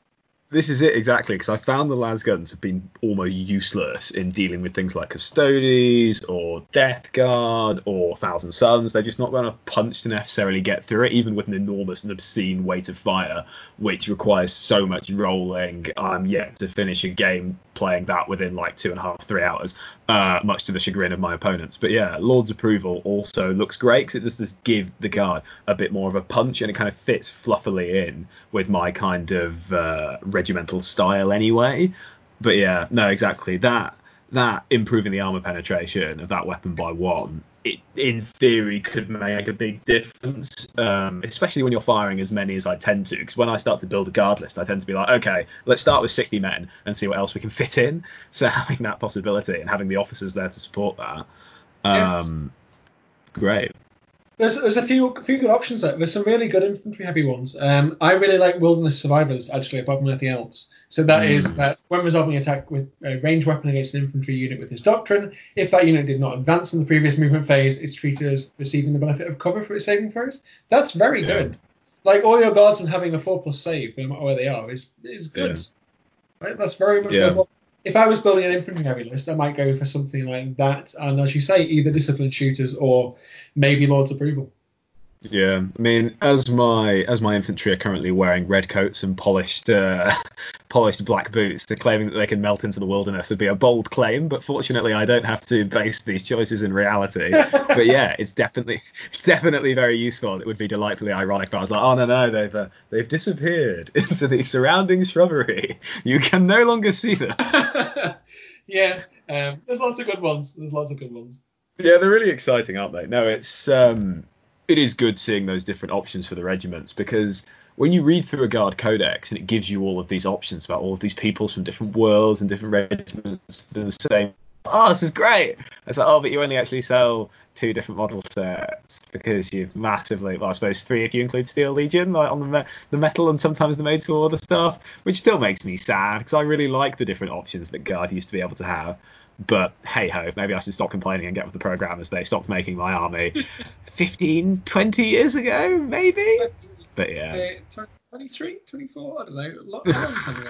This is it exactly because I found the las guns have been almost useless in dealing with things like Custodes or death guard or thousand suns. They're just not going to punch to necessarily get through it, even with an enormous and obscene weight of fire, which requires so much rolling. Um, I'm yet to finish a game playing that within like two and a half, three hours, uh, much to the chagrin of my opponents. But yeah, Lord's approval also looks great because it does this give the guard a bit more of a punch and it kind of fits fluffily in with my kind of uh, regimental style anyway. But yeah, no, exactly that that improving the armor penetration of that weapon by one, it in theory could make a big difference, um, especially when you're firing as many as I tend to. Because when I start to build a guard list, I tend to be like, okay, let's start with 60 men and see what else we can fit in. So having that possibility and having the officers there to support that, um, great. There's, there's a few few good options there. There's some really good infantry heavy ones. Um, I really like Wilderness Survivors actually above anything else. So that is Mm. that when resolving attack with a ranged weapon against an infantry unit with this doctrine, if that unit did not advance in the previous movement phase, it's treated as receiving the benefit of cover for its saving throws. That's very Yeah. good. Like all your guards and having a four plus save, no matter where they are, is is good. Right? That's very much Yeah. if I was building an infantry heavy list, I might go for something like that, and as you say, either disciplined shooters or maybe Lord's approval. Yeah, I mean, as my as my infantry are currently wearing red coats and polished uh, polished black boots, they're claiming that they can melt into the wilderness would be a bold claim. But fortunately, I don't have to base these choices in reality. but yeah, it's definitely it's definitely very useful. It would be delightfully ironic if I was like, oh no no, they've uh, they've disappeared into the surrounding shrubbery. You can no longer see them. yeah, um, there's lots of good ones. There's lots of good ones. Yeah, they're really exciting, aren't they? No, it's um, it is good seeing those different options for the regiments because when you read through a guard codex and it gives you all of these options about all of these peoples from different worlds and different regiments in the same oh this is great it's like oh but you only actually sell two different model sets because you've massively well i suppose three if you include steel legion like on the me- the metal and sometimes the made to order stuff which still makes me sad because i really like the different options that guard used to be able to have but hey ho, maybe I should stop complaining and get with the program as They stopped making my army 15, 20 years ago, maybe. But yeah. Uh, 23, 24, I don't know. A long, a long time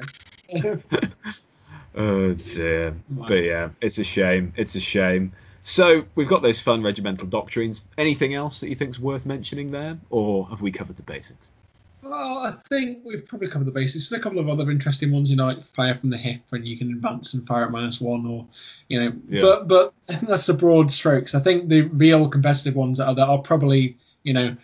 ago. oh dear. But yeah, it's a shame. It's a shame. So we've got those fun regimental doctrines. Anything else that you think's worth mentioning there, or have we covered the basics? Well, I think we've probably covered the basics. There's a couple of other interesting ones, you know, like fire from the hip when you can advance and fire at minus one, or you know, yeah. but but I think that's the broad strokes. I think the real competitive ones that are there are probably, you know,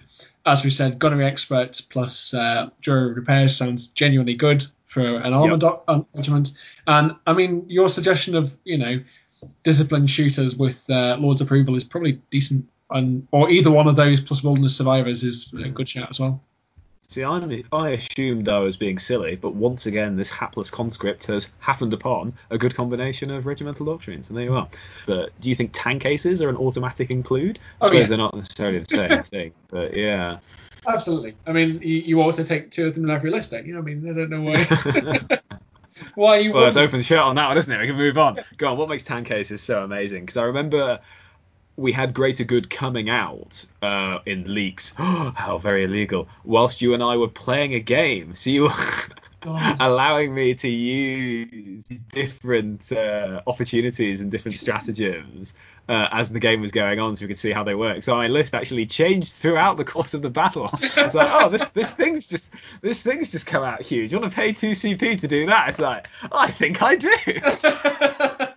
as we said, gunnery experts plus uh, jury repairs sounds genuinely good for an armor yep. Um, regiment. And I mean, your suggestion of you know, disciplined shooters with uh, Lord's approval is probably decent, and or either one of those plus wilderness survivors is a good shout as well. See, I, I assumed I was being silly, but once again, this hapless conscript has happened upon a good combination of regimental doctrines, and there you are. But do you think tank aces are an automatic include? I oh, suppose yeah. they're not necessarily the same thing, but yeah. Absolutely. I mean, you, you, also take two of them in every list, don't you? I mean, I don't know why. why you? Well, let's open the shirt on that one, isn't it? We can move on. Go on. What makes tank aces so amazing? Because I remember we had greater good coming out uh, in leaks. How very illegal! Whilst you and I were playing a game, so you were allowing me to use different uh, opportunities and different stratagems uh, as the game was going on, so we could see how they work. So my list actually changed throughout the course of the battle. It's like, oh, this this thing's just this thing's just come out huge. You want to pay two CP to do that? It's like, I think I do.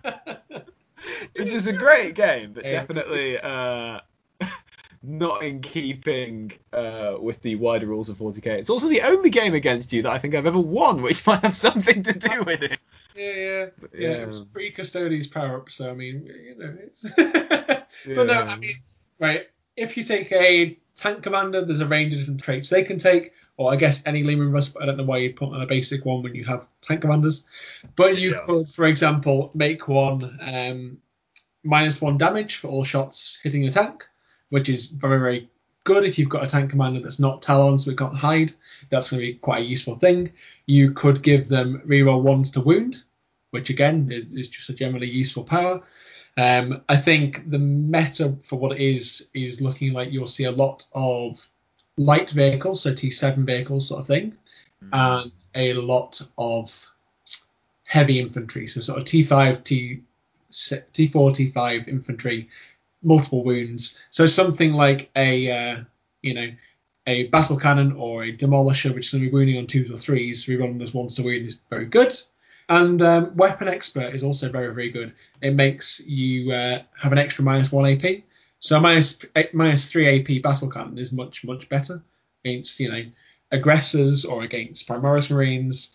which is a great game, but definitely uh, not in keeping uh, with the wider rules of 40k. It's also the only game against you that I think I've ever won, which might have something to do with it. Yeah, yeah, but, yeah. yeah. It was pre Custodes power up, so I mean, you know, it's. but yeah. no, I mean, right. If you take a tank commander, there's a range of different traits they can take or I guess any Leman Russ. I don't know why you put on a basic one when you have tank commanders. But you yeah. could, for example, make one um, minus one damage for all shots hitting a tank, which is very, very good if you've got a tank commander that's not Tallarn, so it can't hide. That's going to be quite a useful thing. You could give them reroll ones to wound, which again is, just a generally useful power. Um, I think the meta for what it is is looking like you'll see a lot of light vehicles, so T7 vehicles sort of thing, mm-hmm. and a lot of heavy infantry, so sort of T5, T T4, T5 infantry, multiple wounds. So something like a uh, you know a battle cannon or a demolisher, which is going to be wounding on twos or threes, rerolling as ones to wound is very good. And um, weapon expert is also very very good. It makes you uh, have an extra minus one AP. So minus minus three AP battle cannon is much much better against you know aggressors or against Primaris Marines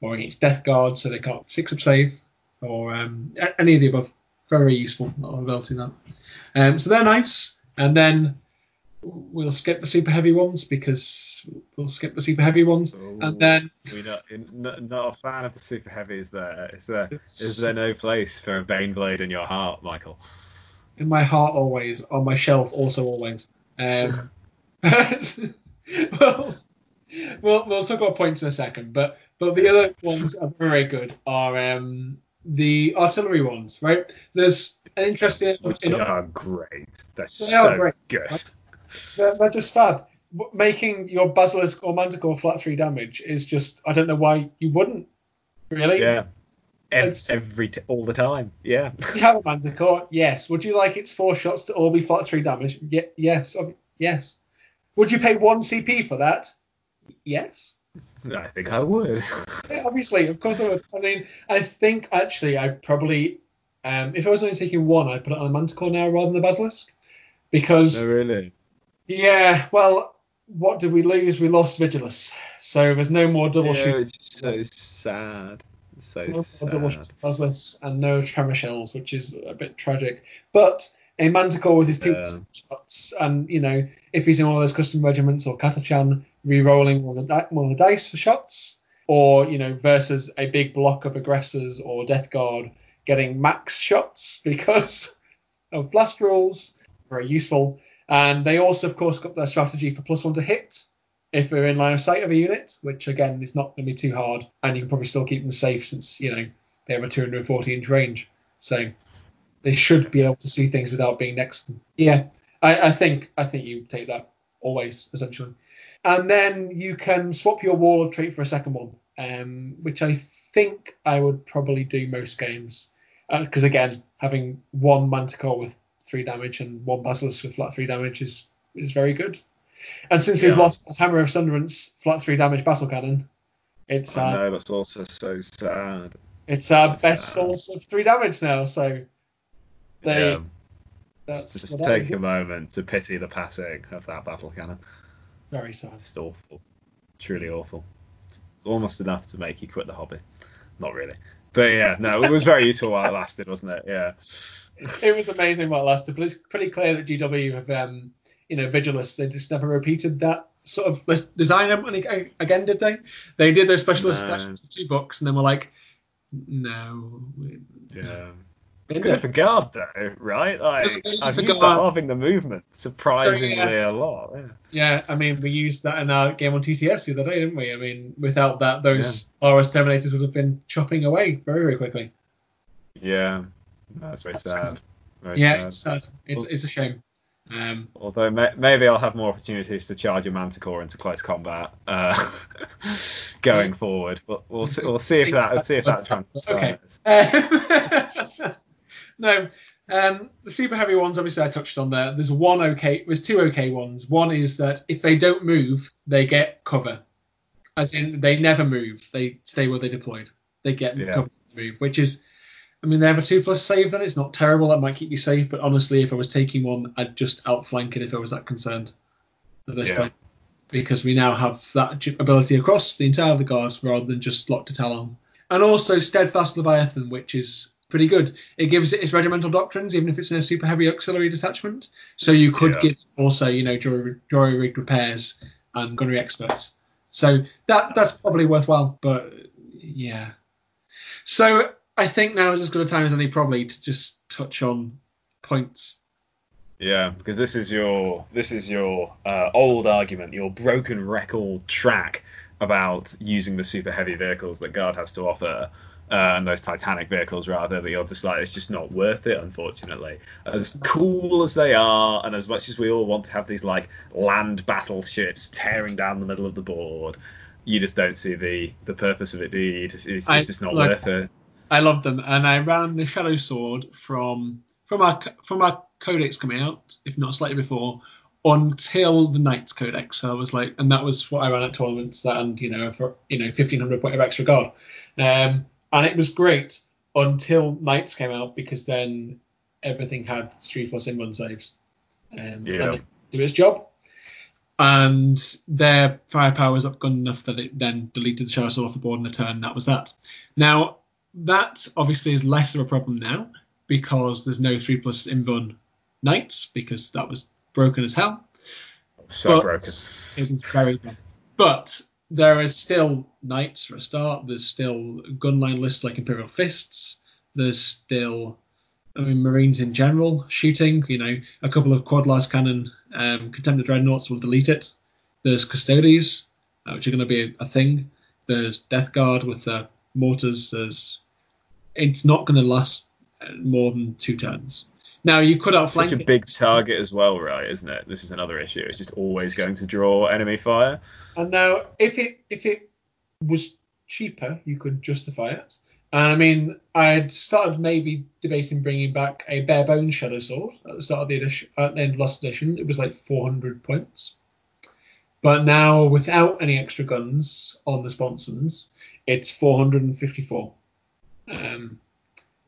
or against Death Guards, so they got six up save or um, any of the above. Very useful ability that. Um, so they're nice, and then we'll skip the super heavy ones because we'll skip the super heavy ones, Ooh, and then we're not, not, not a fan of the super heavies. There is there is there no place for a Baneblade in your heart, Michael? In my heart, always. On my shelf, also always. Um, well, we'll we'll talk about points in a second, but but the other ones are very good. Are um, the artillery ones, right? There's an interesting. Which in, are great. They're they so are great. good. They're, they're, just fab. Making your basilisk or manticore flat three damage is just. I don't know why you wouldn't. Really? Yeah. Every, every t- all the time. Yeah. You have a manticore. Yes. Would you like its four shots to all be flat three damage? Yeah, yes. Yes. Would you pay one CP for that? Yes. I think I would. Yeah, obviously, of course I would. I mean, I think actually I probably, um, if I was only taking one, I'd put it on the Manticore now rather than the Basilisk, because No, really. yeah, well, what did we lose? We lost Vigilus, so there's no more double Yeah, shoots. it's so sad. It's so no more double sad. shoots Basilisk and no tremor shells, which is a bit tragic. But a Manticore with his two Yeah. shots, and you know, if he's in one of those custom regiments or Catachan re-rolling one of the of the dice for shots, or you know, versus a big block of aggressors or Death Guard getting max shots because of blast rules, very useful. And they also, of course, got their strategy for plus one to hit if they're in line of sight of a unit, which again is not going to be too hard, and you can probably still keep them safe since you know they have a 240 inch range. So they should be able to see things without being next to them. Yeah, I, I think I think you take that always essentially, and then you can swap your wall of trait for a second one, um, which I think I would probably do most games because again having one manticore with three damage and one basilisk with flat three damage is is very good. And since we've lost the Hammer of Sunderance flat three damage battle cannon, it's I uh, know that's also so sad. it's our so best sad. source of three damage now. So they yeah, that's just I take a moment to pity the passing of that battle cannon. Very sad. It's awful, truly awful. It's almost enough to make you quit the hobby. Not really, but yeah, no, it was very useful while it lasted, wasn't it? Yeah. It was amazing while it lasted, but it's pretty clear that GW have um you know Vigilus they just never repeated that sort of list design any- again did they? They did their specialist No. two books and then were like no. Yeah. Been Good there. for guard though, right? Like, I've used halving the movement surprisingly yeah. a lot. Yeah. Yeah, I mean, we used that in our game on TTS the other day, didn't we? I mean, without that, those Allarus Terminators would have been chopping away very, very quickly. Yeah, that's very That's sad. Very yeah, sad. it's sad. It's, it's a shame. Um, Although may- maybe I'll have more opportunities to charge a Manticore into close combat uh, going forward. But we'll see, we'll see if that we'll see if that transpires. Okay. No, um, the super heavy ones, obviously, I touched on there. There's one okay, there's two okay ones. One is that if they don't move, they get cover, as in they never move. They stay where they deployed. They get Yeah. cover to move, which is, I mean, they have a two plus save. Then it's not terrible. That might keep you safe. But honestly, if I was taking one, I'd just outflank it if I was that concerned at this Yeah. point. Because we now have that ability across the entire of the guard rather than just locked to Tallarn and also Steadfast Leviathan, which is pretty good. It gives it its regimental doctrines, even if it's in a super heavy auxiliary detachment. So you could Yeah. give also, you know, jury, jury rigged repairs and gunnery experts. So that that's probably worthwhile. But yeah. So I think now is as good a time as any probably to just touch on points. Yeah, because this is your this is your uh, old argument, your broken record track about using the super heavy vehicles that Guard has to offer, uh, and those Titanic vehicles rather. That you're just like it's just not worth it, unfortunately. As cool as they are, and as much as we all want to have these like land battleships tearing down the middle of the board, you just don't see the the purpose of it, do you? Just- It's, I- just not like- worth it. I love them, and I ran the Shadow Sword from from our from our codex coming out, if not slightly before, until the Knights Codex. So I was like, and that was what I ran at tournaments, that and you know for you know fifteen hundred point of extra guard, um, and it was great until Knights came out because then everything had three plus in one saves, um, Yeah. and it do its job. And their firepower was up good enough that it then deleted the Sword off the board in a turn. That was that. Now that obviously is less of a problem now because there's no three plus invuln knights because that was broken as hell. So But broken. It was very bad. But there is still knights for a start. There's still gunline lists like Imperial Fists. There's still, I mean, Marines in general shooting. You know, a couple of quad lascannon um, Contemptor dreadnoughts will delete it. There's Custodes, uh, which are going to be a, a thing. There's Death Guard with the mortars. There's, it's not going to last uh, more than two turns. Now you could outflank Such a big target as well, right? Isn't it? This is another issue. It's just always going to draw enemy fire. And now, if it if it was cheaper, you could justify it. And I mean, I'd started maybe debating bringing back a bare bones shadow sword at the start of the edition. At the end of last edition, it was like 400 points. But now, without any extra guns on the sponsons, it's 454, um,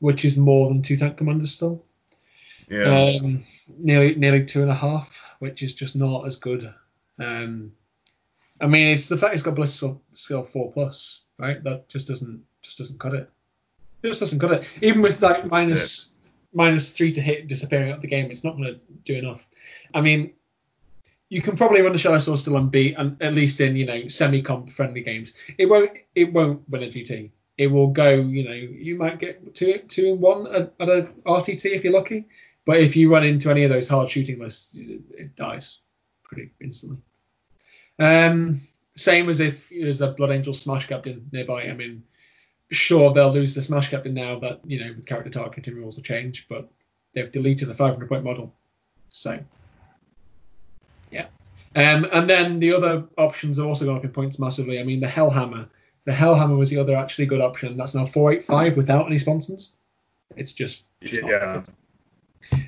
which is more than two tank commanders still. Yeah. Um, nearly nearly two and a half, which is just not as good. Um, I mean, it's the fact it's got ballistic skill four plus, right? That just doesn't just doesn't cut it. It just doesn't cut it. Even with like minus minus three to hit disappearing out the game, it's not going to do enough. I mean, you can probably run the Shadow Sword still B, and at least in you know semi-comp friendly games. It won't it won't win a GT. It will go, you know, you might get two two in one at, at a RTT if you're lucky. But if you run into any of those hard shooting lists, it dies pretty instantly. Um, same as if there's a Blood Angel Smash Captain nearby. I mean, sure they'll lose the Smash Captain now that you know the character targeting rules will change, but they've deleted the 500 point model. So yeah. Um, and then the other options have also gone up in points massively. I mean, the Hellhammer. The Hellhammer was the other actually good option. That's now 485 without any sponsons. It's just, just yeah.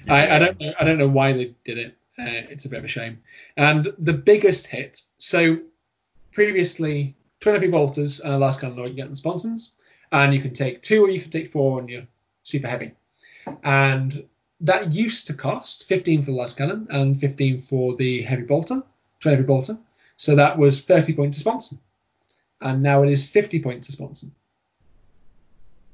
I, I, don't know. I don't know why they did it. Uh, it's a bit of a shame. And the biggest hit. So previously, 20 bolters and a lascannon you get the sponsons, and you can take two or you can take four and you're super heavy. And that used to cost 15 for the lascannon and 15 for the heavy bolter, 20 heavy bolter. So that was 30 points to sponsor. And now it is 50 points to sponsor.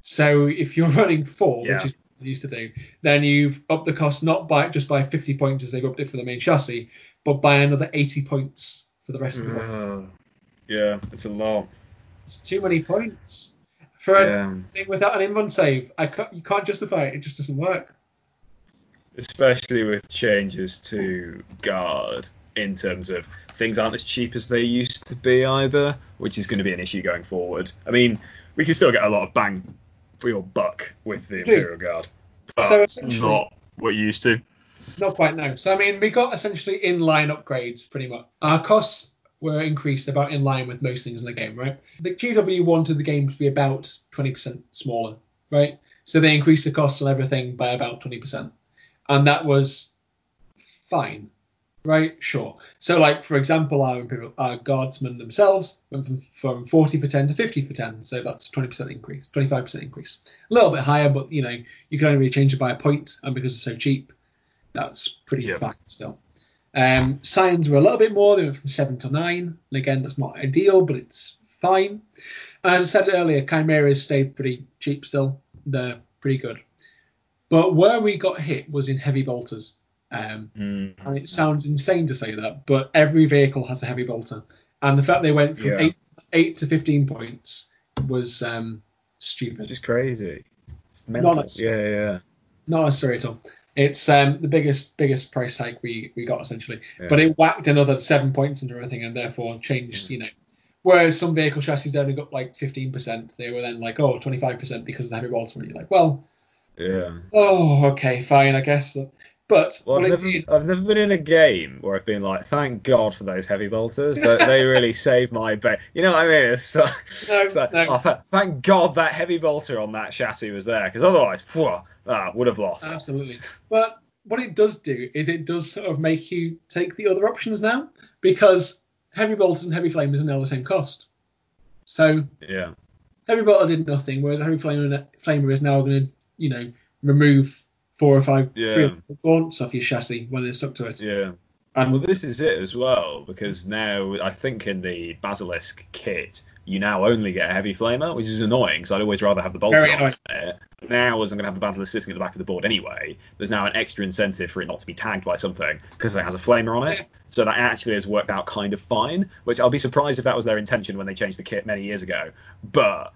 So if you're running four, Yeah. which is used to do, then you've upped the cost not by just by 50 points as they've upped it for the main chassis, but by another 80 points for the rest of the. Uh, yeah, it's a lot. It's too many points for a Yeah. thing without an invuln save. I can't, you can't justify it. It just doesn't work. Especially with changes to guard in terms of things aren't as cheap as they used to be either, which is going to be an issue going forward. I mean, we can still get a lot of bang for your buck with the. Imperial Guard, but So essentially- not what you used to. Not quite no. So I mean, we got essentially in line upgrades pretty much. Our costs were increased about in line with most things in the game, right? The GW wanted the game to be about 20% smaller, right? So they increased the costs on everything by about 20%, and that was fine, right? Sure. So like for example, our Imperial, our guardsmen themselves went from, from 40 for 10 to 50 for 10, so that's 20% increase, 25% increase. A little bit higher, but you know you can only really change it by a point, and because it's so cheap, that's pretty Yeah. still. Um, Scions were a little bit more. They went from seven to nine. And again, that's not ideal, but it's fine. As I said earlier, chimeras stayed pretty cheap still. They're pretty good. But where we got hit was in heavy bolters. Um, Mm. and it sounds insane to say that, but every vehicle has a heavy bolter. And the fact they went from Yeah. eight, eight to 15 points was um, stupid. It's just crazy. It's mental. necessary. Yeah, yeah. Not necessary at all. It's um, the biggest biggest price hike we, we got essentially, Yeah. but it whacked another seven points into everything and therefore changed. You know, whereas some vehicle chassis only got like 15%, they were then like oh 25% because of the heavy bolter. And you're like, well, Yeah. oh okay, fine, I guess. But Well, I've never, did, I've never been in a game where I've been like, thank God for those heavy bolters. They, they really saved my bait. You know what I mean? It's, uh, No, it's like, no. oh, th- thank God that heavy bolter on that chassis was there, because otherwise, phew, ah, would have lost. Absolutely. But what it does do is it does sort of make you take the other options now because heavy bolters and heavy flamers are now the same cost. So Yeah. heavy bolter did nothing, whereas a heavy flamer, flamer is now going to, you know, remove four or five, Yeah. three or four gaunts off your chassis when they're stuck to it. Yeah. And Well, this is it as well, because now I think in the Basilisk kit, you now only get a heavy flamer, which is annoying, because I'd always rather have the bolter Very on there. Now, as I'm going to have the Basilisk sitting at the back of the board anyway, there's now an extra incentive for it not to be tagged by something, because it has a flamer on it. So that actually has worked out kind of fine, which I'll be surprised if that was their intention when they changed the kit many years ago. But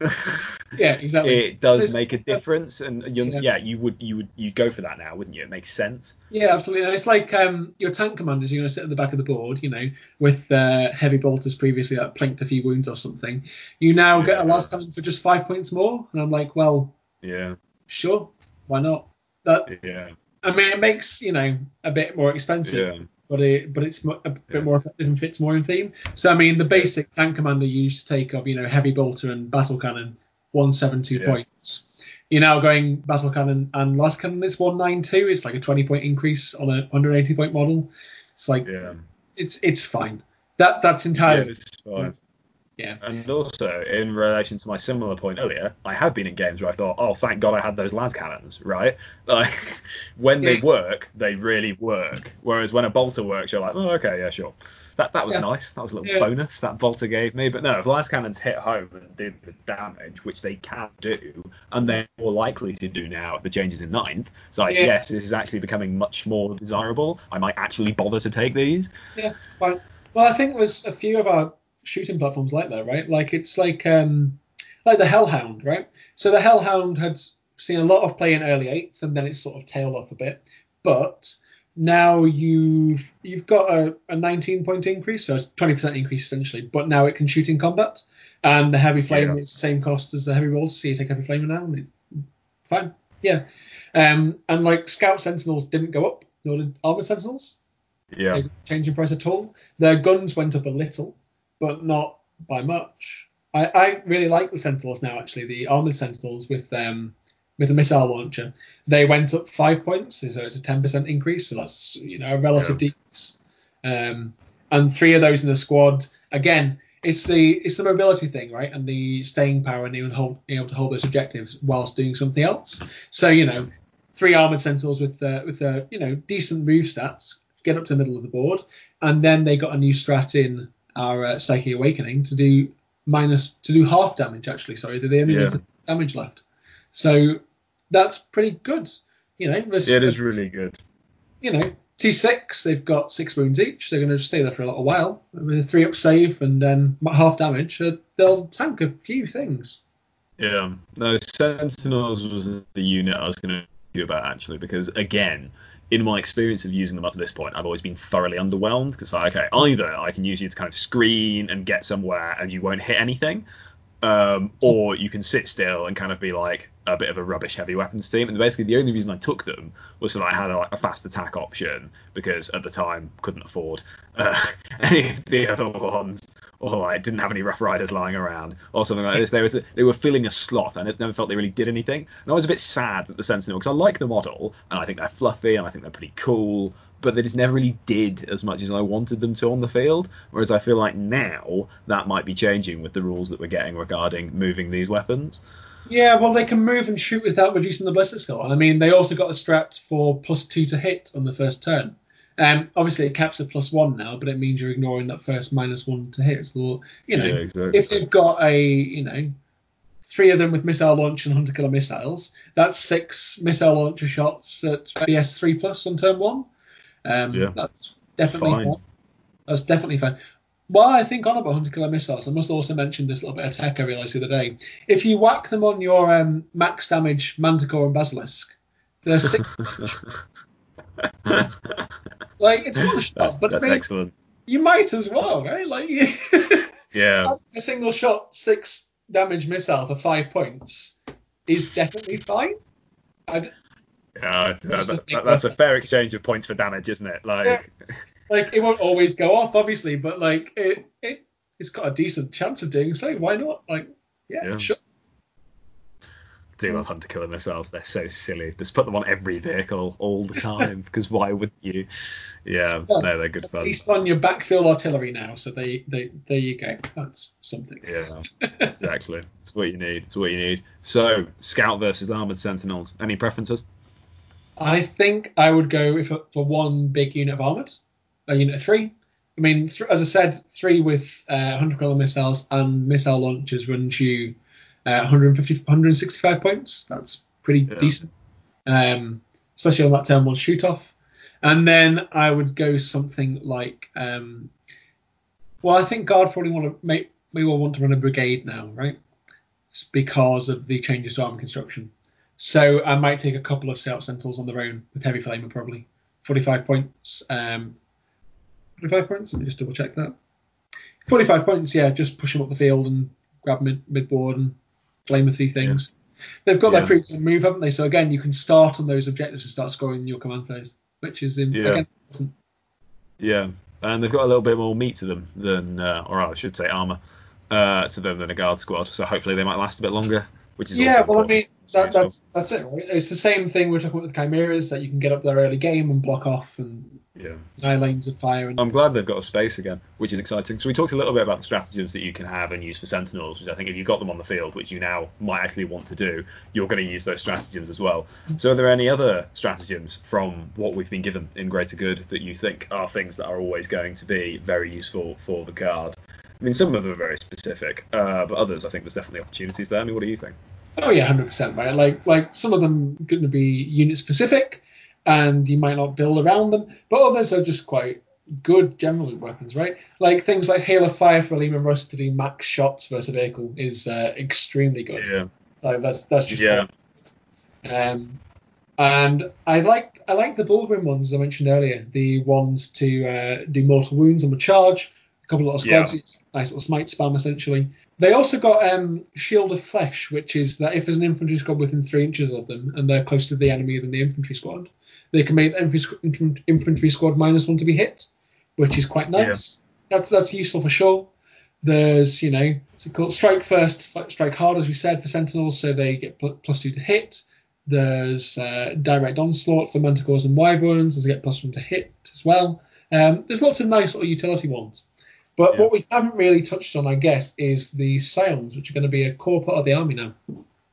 yeah, exactly. it does There's- make a difference, and you, Yeah. yeah. you would you would you go for that now, wouldn't you? It makes sense. Yeah, absolutely. And it's like um, your tank commanders, you're going to sit at the back of the board, you know, with uh, heavy bolters previously that planked a few wounds or something. You now get a lascannon for just five points more. And I'm like, well, Yeah, sure, why not? That yeah, I mean, it makes you know a bit more expensive, yeah. But it but it's a bit more effective and fits more in theme. So I mean, the basic tank commander you used to take of you know heavy bolter and battle cannon, one seven two Yeah. points. You're now going battle cannon and lascannon is one nine two. It's like a twenty point increase on a 180 point model. It's like Yeah. it's it's fine. That that's entirely Yeah, it's fine. Yeah. And also, in relation to my similar point earlier, I have been in games where I thought, oh, thank God I had those las cannons, right? Like, when they work, they really work. Whereas when a bolter works, you're like, oh, okay, yeah, sure. That that was Yeah. nice. That was a little Yeah. bonus that bolter gave me. But no, if las cannons hit home and did the damage, which they can do, and they're more likely to do now with the changes in ninth, so like, Yeah. yes, this is actually becoming much more desirable. I might actually bother to take these. Yeah. Well, I think there's a few of our shooting platforms like that, right? Like it's like um like the Hellhound, right? So the Hellhound had seen a lot of play in early eighth, and then it's sort of tailed off a bit. But now you've you've got a, a 19 point increase, so it's 20% increase essentially. But now it can shoot in combat, and the heavy flame Yeah. is the same cost as the heavy rolls. So you take heavy flamer now, and it, fine, yeah. Um, and like Scout Sentinels didn't go up, nor did Armored Sentinels Yeah. change in price at all. Their guns went up a little, but not by much. I, I really like the Sentinels now. Actually, the armored Sentinels with um with the missile launcher, they went up five points, so it's a ten percent increase. So that's you know a relative decrease. Um, and three of those in the squad. Again, it's the it's the mobility thing, right? And the staying power and even hold, being able to hold those objectives whilst doing something else. So you know, three armored sentinels with uh, with uh, you know decent move stats get up to the middle of the board, and then they got a new strat in our uh, Psychic Awakening to do minus to do half damage actually. Sorry, they only Yeah. damage left, so that's pretty good. You know, Yeah, it is really good. you know, T6, they've got six wounds each. They're going to stay there for a little while. With a three up save and then half damage, uh, they'll tank a few things. Yeah, no, Sentinels was the unit I was going to you about actually because again, in my experience of using them up to this point, I've always been thoroughly underwhelmed because like, okay, either I can use you to kind of screen and get somewhere and you won't hit anything, um, or you can sit still and kind of be like a bit of a rubbish heavy weapons team. And basically, the only reason I took them was so that I had a, like, a fast attack option because at the time couldn't afford uh, any of the other ones, or I didn't have any Rough Riders lying around or something like this. They were they were filling a slot, and it never felt they really did anything. And I was a bit sad that the Sentinel because I like the model and I think they're fluffy and I think they're pretty cool. But they just never really did as much as I wanted them to on the field. Whereas I feel like now that might be changing with the rules that we're getting regarding moving these weapons. Yeah, well, they can move and shoot without reducing the ballistic. And I mean, they also got a strat for plus two to hit on the first turn. Um, obviously, it caps at plus one now, but it means you're ignoring that first minus one to hit. So, you know, Yeah, exactly. if they've got a, you know, three of them with missile launch and hunter killer missiles, that's six missile launcher shots at BS three plus on turn one. Um, Yeah. That's definitely Fine. fine. That's definitely fine. While I think on about hunter killer missiles, I must also mention this little bit of tech I realised the other day. If you whack them on your um, max damage Manticore and Basilisk, they're six. like it's one shot, that's but that's I mean, excellent. you might as well, right? Like Yeah. a single shot six damage missile for five points is definitely fine. I'd, Yeah, that, that- that's a fair exchange of points for damage, isn't it? Like, like it won't always go off, obviously, but like it, it it's got a decent chance of doing so. Why not? Like, yeah, Yeah. sure. Do love hunter killer missiles. They're so silly. Just put them on every vehicle all the time because why would you? Yeah, Well, no, they're good At fun. least on your backfield artillery now, so they, they there you go. That's something. Yeah, exactly. It's what you need. It's what you need. So, scout versus armored sentinels. Any preferences? I think I would go for, for one big unit of armored, a unit of three. I mean, th- as I said, three with uh, hunter killer missiles and missile launchers runs you uh, 150, 165 points. That's pretty Yeah. decent, um, especially on that turn one shoot off. And then I would go something like, um, well, I think guard probably want to make we will want to run a brigade now, right? It's because of the changes to arm construction. So I might take a couple of scout sentinels on their own with heavy flamer probably. 45 points. Um, 45 points? Let me just double check that. 45 points, yeah, just push them up the field and grab mid mid board and flame a few things. They've got Yeah. their good move, haven't they? So again, you can start on those objectives and start scoring in your command phase, which is in, Yeah. again important. Yeah, and they've got a little bit more meat to them than, uh, or I should say armor, uh, to them than a guard squad. So hopefully they might last a bit longer, which is Yeah, also well, I mean, that, that's that's it. Right? It's the same thing we're talking about with chimeras that you can get up there early game and block off and yeah. nine lanes of fire. And I'm glad they've got a space again, which is exciting. So we talked a little bit about the stratagems that you can have and use for Sentinels, which I think if you've got them on the field, which you now might actually want to do, you're going to use those stratagems as well. So are there any other stratagems from what we've been given in Greater Good that you think are things that are always going to be very useful for the card? I mean, some of them are very specific, uh, but others, I think there's definitely opportunities there. I mean, what do you think? Oh yeah, hundred percent, right? Like like some of them going to be unit specific, and you might not build around them, but others are just quite good general weapons, right? Like things like Hail of Fire for Leman Russ to do max shots versus a vehicle is uh, extremely good. Yeah. Like that's that's just Yeah. Um, and I like I like the Bullgryn ones I mentioned earlier. The ones to uh, do mortal wounds on the charge. A couple of little squads. Yeah. It's nice little smite spam essentially. They also got um, Shield of Flesh, which is that if there's an infantry squad within three inches of them and they're closer to the enemy than the infantry squad, they can make the infantry, squ- infantry squad minus one to be hit, which is quite nice. That's that's useful for sure. There's you know what's it called strike first, strike hard as we said for Sentinels, so they get plus two to hit. There's uh, direct onslaught for Manticores and Wyverns, as they get plus one to hit as well. Um, there's lots of nice little utility ones. But Yeah. what we haven't really touched on, I guess, is the Scions, which are going to be a core part of the army now.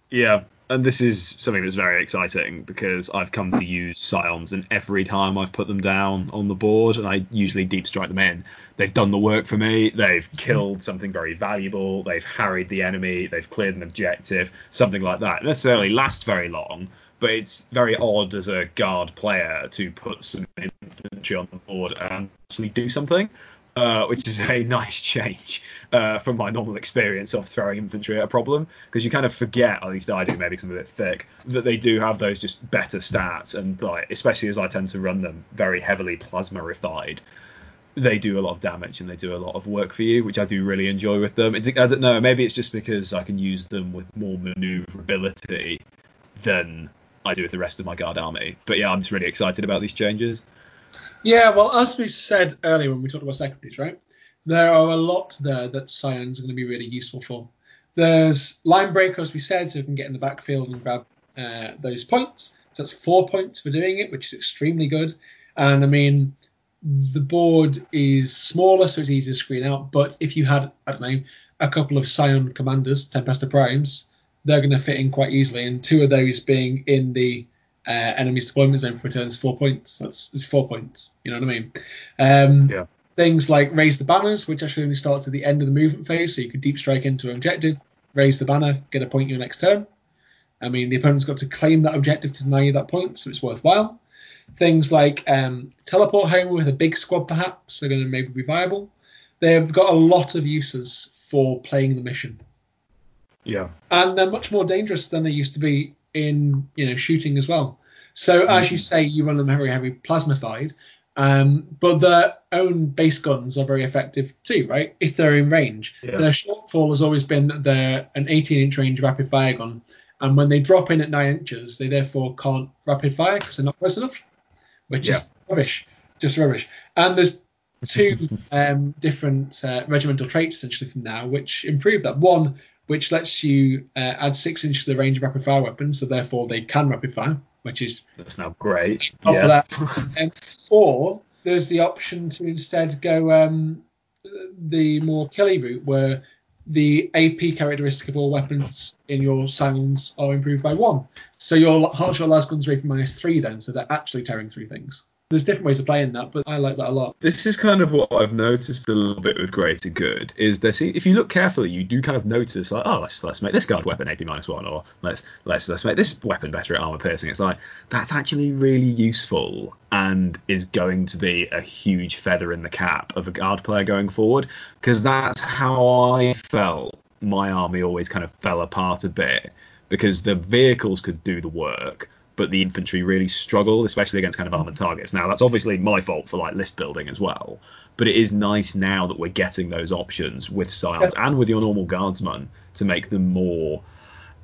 Yeah, and this is something that's very exciting because I've come to use Scions, and every time I've put them down on the board, and I usually deep strike them in, they've done the work for me. They've killed something very valuable. They've harried the enemy. They've cleared an objective. Something like that. It necessarily last very long, but it's very odd as a guard player to put some infantry on the board and actually do something. Uh, which is a nice change uh, from my normal experience of throwing infantry at a problem because you kind of forget, at least I do, maybe some of it thick, that they do have those just better stats and like especially as I tend to run them very heavily plasma refined, they do a lot of damage and they do a lot of work for you, which I do really enjoy with them. It's, I don't know, maybe it's just because I can use them with more maneuverability than I do with the rest of my guard army. But yeah, I'm just really excited about these changes. Yeah, well, as we said earlier when we talked about secondaries, right? There are a lot there that Scions going to be really useful for. There's line breaker, as we said, so we can get in the backfield and grab uh, those points. So that's four points for doing it, which is extremely good. And I mean, the board is smaller, so it's easier to screen out. But if you had, I don't know, a couple of Scion commanders, Tempestor Primes, they're going to fit in quite easily. And two of those being in the uh, enemy's deployment zone for returns four points. That's it's four points. You know what I mean? Um, Yeah. Things like raise the banners, which actually only starts at the end of the movement phase, so you could deep strike into an objective, raise the banner, get a point your next turn. I mean, the opponent's got to claim that objective to deny you that point, so it's worthwhile. Things like um, teleport home with a big squad, perhaps, are going to maybe be viable. They've got a lot of uses for playing the mission Yeah. and they're much more dangerous than they used to be in you know shooting as well. So as you say, you run them very heavy plasmified, um, but their own base guns are very effective too, right? If they're in range, Yeah. their shortfall has always been that they're an 18 inch range rapid fire gun, and when they drop in at nine inches, they therefore can't rapid fire because they're not close enough, which is rubbish, just rubbish. And there's two um, different uh, regimental traits essentially from now, which improve that. One, which lets you uh, add six inches to the range of rapid fire weapons, so therefore they can rapid fire, which is That's now great. yeah. that. Um, or there's the option to instead go um, the more killy route, where the AP characteristic of all weapons in your sounds are improved by one. So your Hotshot Las Guns rate minus three then, so they're actually tearing through things. There's different ways of playing that, but I like that a lot. This is kind of what I've noticed a little bit with Greater Good is. See, if you look carefully, you do kind of notice like, oh, let's let's make this guard weapon AP minus one, or let's let's let's make this weapon better at armor piercing. It's like that's actually really useful and is going to be a huge feather in the cap of a guard player going forward because that's how I felt my army always kind of fell apart a bit because the vehicles could do the work but the infantry really struggled, especially against kind of armored targets. Now that's obviously my fault for like list building as well, but it is nice now that we're getting those options with scions and with your normal guardsmen to make them more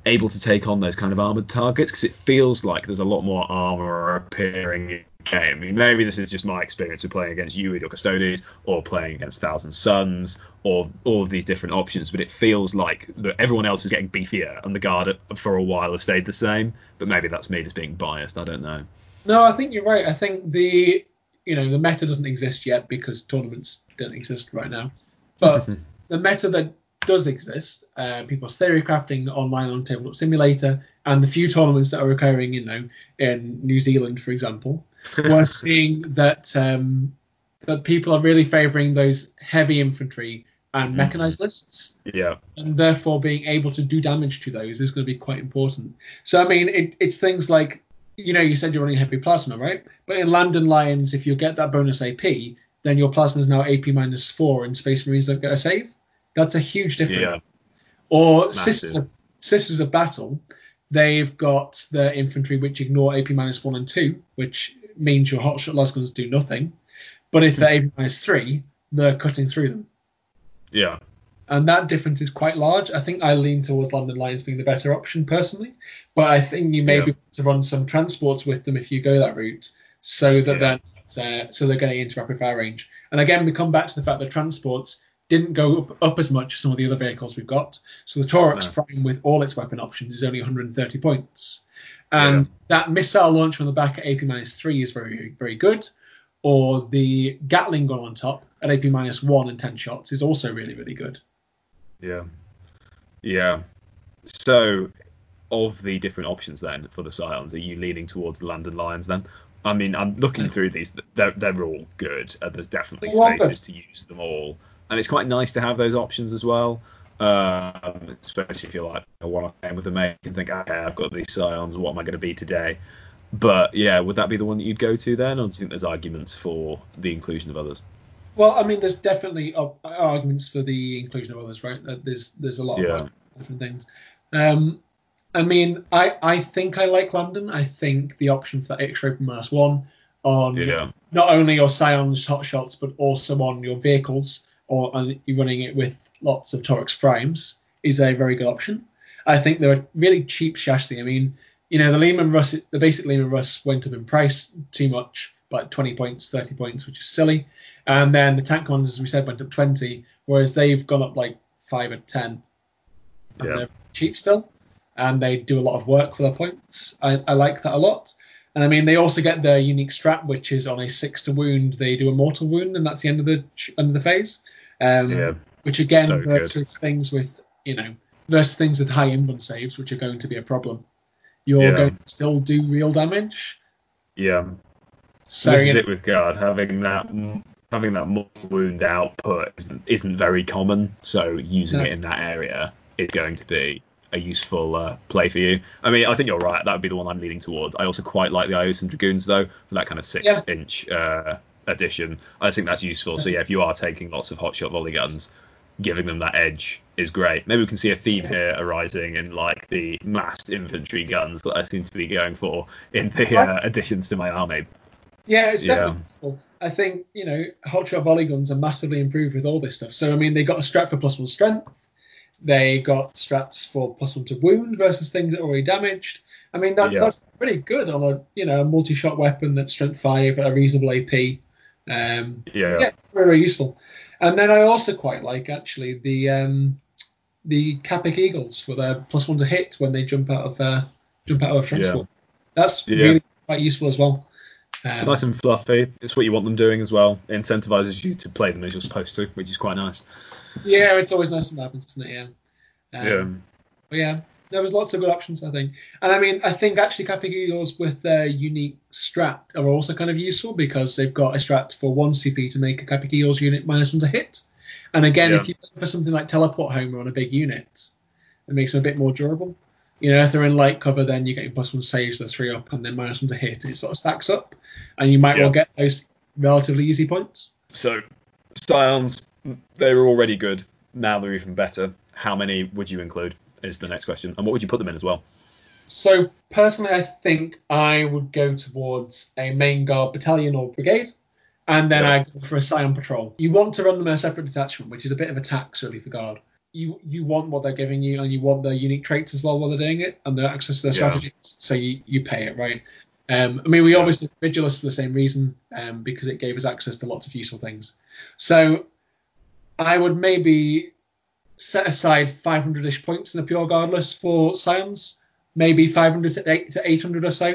able to take on those kind of armored targets because it feels like there's a lot more armor appearing in the game. I mean, maybe this is just my experience of playing against you with your Custodes, or playing against Thousand Suns, or all of these different options. But it feels like that everyone else is getting beefier, and the guard for a while has stayed the same. But maybe that's me just being biased. I don't know. No, I think you're right. I think the you know the meta doesn't exist yet because tournaments don't exist right now. But the meta that does exist, uh, people's theory crafting online on Tabletop Simulator, and the few tournaments that are occurring, you know, in New Zealand, for example, we're seeing that um, that people are really favouring those heavy infantry and mechanized lists. Yeah. And therefore, being able to do damage to those is going to be quite important. So, I mean, it, it's things like, you know, you said you're running heavy plasma, right? But in Lambdan Lions, if you get that bonus AP, then your plasma is now AP minus four, and Space Marines don't get a save. That's a huge difference. Yeah. Or Massive. Sisters of, Sisters of Battle, they've got the infantry which ignore AP minus one and two, which means your hotshot lasguns do nothing. But if they're AP minus three, they're cutting through them. Yeah. And that difference is quite large. I think I lean towards Lambdan Lions being the better option personally, but I think you may Yeah. be able to run some transports with them if you go that route, so that Yeah. they're uh, so they're getting into rapid fire range. And again, we come back to the fact that transports didn't go up, up as much as some of the other vehicles we've got. So the Taurox No. Prime with all its weapon options is only 130 points, and that missile launch on the back at AP minus three is very very good. Or the Gatling gun on top at AP minus one and 10 shots is also really really good. Yeah. Yeah. So, of the different options then for the Scions, are you leaning towards the Lambdan Lions then? I mean, I'm looking hmm. through these. They're, they're all good. And there's definitely spaces to use them all, and it's quite nice to have those options as well. Um, especially if you're like a one-off game with a mate and think, okay, I've got these Scions. What am I going to be today? But yeah, would that be the one that you'd go to then, or do you think there's arguments for the inclusion of others? Well, I mean, there's definitely uh, arguments for the inclusion of others, right? There's there's a lot Yeah. of different things. Um, I mean, I I think I like Lambdan. I think the option for extra open minus one on Yeah. not only your Scions hot shots, but also on your vehicles, or running it with lots of Taurox primes is a very good option. I think they're a really cheap chassis. I mean, you know, the Leman Russ, the basic Leman Russ went up in price too much, like 20 points, 30 points, which is silly. And then the tank commanders, as we said, went up 20, whereas they've gone up like five or 10. And Yeah. they're cheap still, and they do a lot of work for their points. I, I like that a lot. And I mean, they also get their unique strap, which is on a six to wound, they do a mortal wound, and that's the end of the end of the phase. Um, Yeah. which again So good. versus things with you know versus things with high invuln saves, which are going to be a problem. You're Yeah. going to still do real damage. Yeah. So this is it with guard having that having that mortal wound output isn't, isn't very common. So using No. it in that area is going to be a useful uh, play for you. I mean, I think you're right. That would be the one I'm leaning towards. I also quite like the Iotan Gorgonnes though for that kind of six Yeah. inch uh, addition. I think that's useful. So yeah, if you are taking lots of hotshot volley guns, giving them that edge is great. Maybe we can see a theme here arising in like the massed infantry guns that I seem to be going for in the uh, additions to my army. yeah, it's Yeah. definitely. cool. I think you know hotshot volley guns are massively improved with all this stuff. So I mean, they got a strat for plus one strength. They got strats for plus one to wound versus things that are already damaged. I mean, that's Yeah. that's pretty good on a you know a multi-shot weapon that's strength five at a reasonable AP. Um, Yeah. yeah, very, very useful. And then I also quite like actually the um, the Kappic Eagles with a plus one to hit when they jump out of uh, jump out of transport. That's Yeah. really quite useful as well. Um, nice and fluffy. It's what you want them doing as well. It incentivizes you to play them as you're supposed to, which is quite nice. yeah, it's always nice when that happens, isn't it? Yeah. Um, yeah. But yeah, there was lots of good options, I think. And I mean, I think actually Kappic with their unique strat are also kind of useful because they've got a strat for one CP to make a Kappic unit minus one to hit. And again, Yeah. if you for something like Teleport Homer on a big unit, it makes them a bit more durable. You know, if they're in light cover, then you get your plus one saves, the three up, and then minus one to hit. It sort of stacks up, and you might Yeah. well get those relatively easy points. So, Scions, they were already good. Now they're even better. How many would you include? Is the next question. And what would you put them in as well? So personally, I think I would go towards a main guard battalion or brigade, and then Yeah. I go for a Scion patrol. You want to run them as a separate detachment, which is a bit of a tax really for guard. You you want what they're giving you, and you want their unique traits as well while they're doing it, and their access to their Yeah. strategies. So you, you pay it right. Um, I mean, we always did Vigilus for the same reason, um, because it gave us access to lots of useful things. So I would maybe set aside 500-ish points in the pure guardless for Scions, maybe 500 to 800 or so.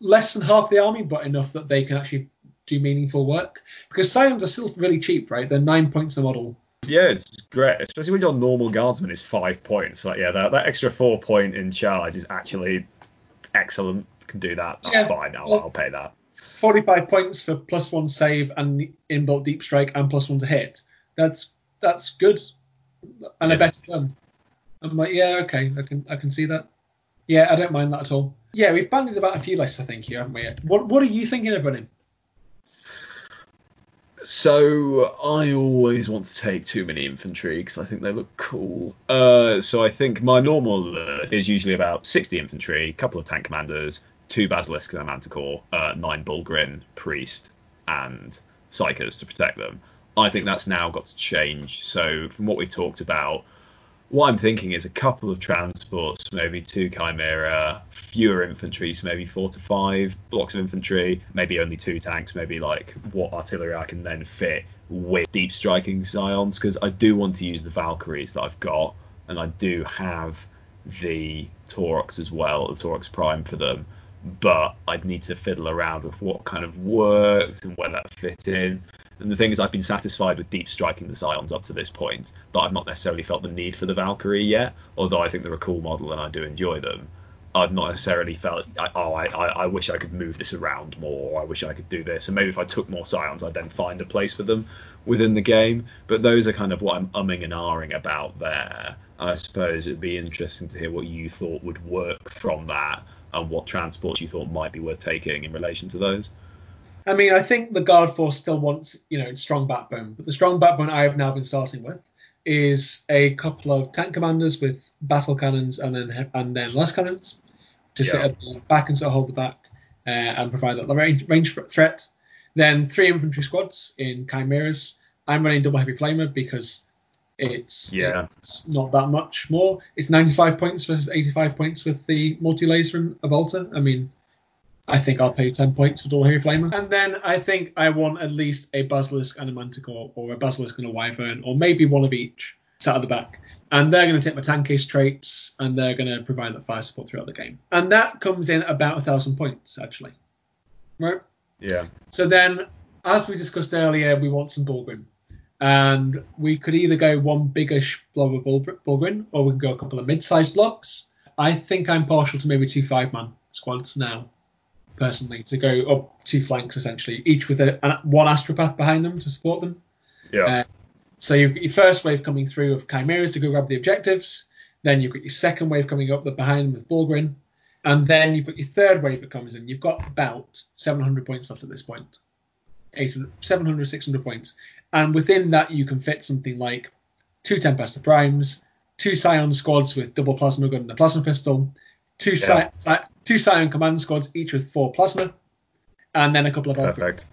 Less than half the army, but enough that they can actually do meaningful work. Because Scions are still really cheap, right? They're nine points a model. Yeah, it's great, especially when your normal guardsman is five points. Like, yeah, that, that extra four point in charge is actually excellent. Can do that. That's Yeah, fine. I'll, well- I'll pay that. 45 points for plus one save and inbuilt deep strike and plus one to hit. That's that's good and a Yeah. better gun. I'm like, yeah, okay, I can I can see that. Yeah, I don't mind that at all. Yeah, we've banded about a few lists, I think, here, haven't we? What what are you thinking of running? So I always want to take too many infantry because I think they look cool. Uh, so I think my normal uh, is usually about 60 infantry, a couple of tank commanders, two basilisks and a manticore, uh, nine Bullgryn, priest, and psychers to protect them. I think that's now got to change. So from what we've talked about, what I'm thinking is a couple of transports, maybe two Chimera, fewer infantry, so maybe four to five blocks of infantry, maybe only two tanks, maybe like what artillery I can then fit with deep striking scions, because I do want to use the Valkyries that I've got, and I do have the Taurox as well, the Taurox Prime for them, but I'd need to fiddle around with what kind of works and where that fit in. And the thing is, I've been satisfied with deep striking the Scions up to this point, but I've not necessarily felt the need for the Valkyrie yet. Although I think they're a cool model and I do enjoy them, I've not necessarily felt, oh, I, I, wish I could move this around more, or I wish I could do this. And maybe if I took more Scions, I'd then find a place for them within the game. But those are kind of what I'm umming and ahhing about there. And I suppose it'd be interesting to hear what you thought would work from that and what transports you thought might be worth taking in relation to those. I mean, I think the guard force still wants, you know, strong backbone, but the strong backbone I have now been starting with is a couple of tank commanders with battle cannons and then and then lascannons to sit Yeah. at the back and sort of hold the back uh, and provide that range, range threat. Then three infantry squads in chimeras. I'm running double heavy flamer because it's Yeah. it's not that much more. It's 95 points versus 85 points with the multi laser and a bolter. I mean, I think I'll pay 10 points for double heavy flamer. And then I think I want at least a basilisk and a manticore, or a basilisk and a wyvern, or maybe one of each sat at the back. And they're going to take my tank ace traits, and they're going to provide that fire support throughout the game. And that comes in about a thousand points actually. Right. Yeah. So then, as we discussed earlier, we want some Bullgryn. And we could either go one biggish blob of Bul- Bullgryn, or we can go a couple of mid-sized blocks. I think I'm partial to maybe two five-man squads now, personally, to go up two flanks essentially, each with a, a- one astropath behind them to support them. Yeah. Uh, So you've got your first wave coming through of chimeras to go grab the objectives. Then you've got your second wave coming up the behind them with Bullgryn. And then you've got your third wave that comes in. You've got about 700 points left at this point. 800, 700, 600 points. And within that, you can fit something like two Tempestor Primes, two Scion squads with double plasma gun and a plasma pistol, two, Yeah. Sci- two Scion command squads, each with four plasma, and then a couple of Valkyries. Perfect.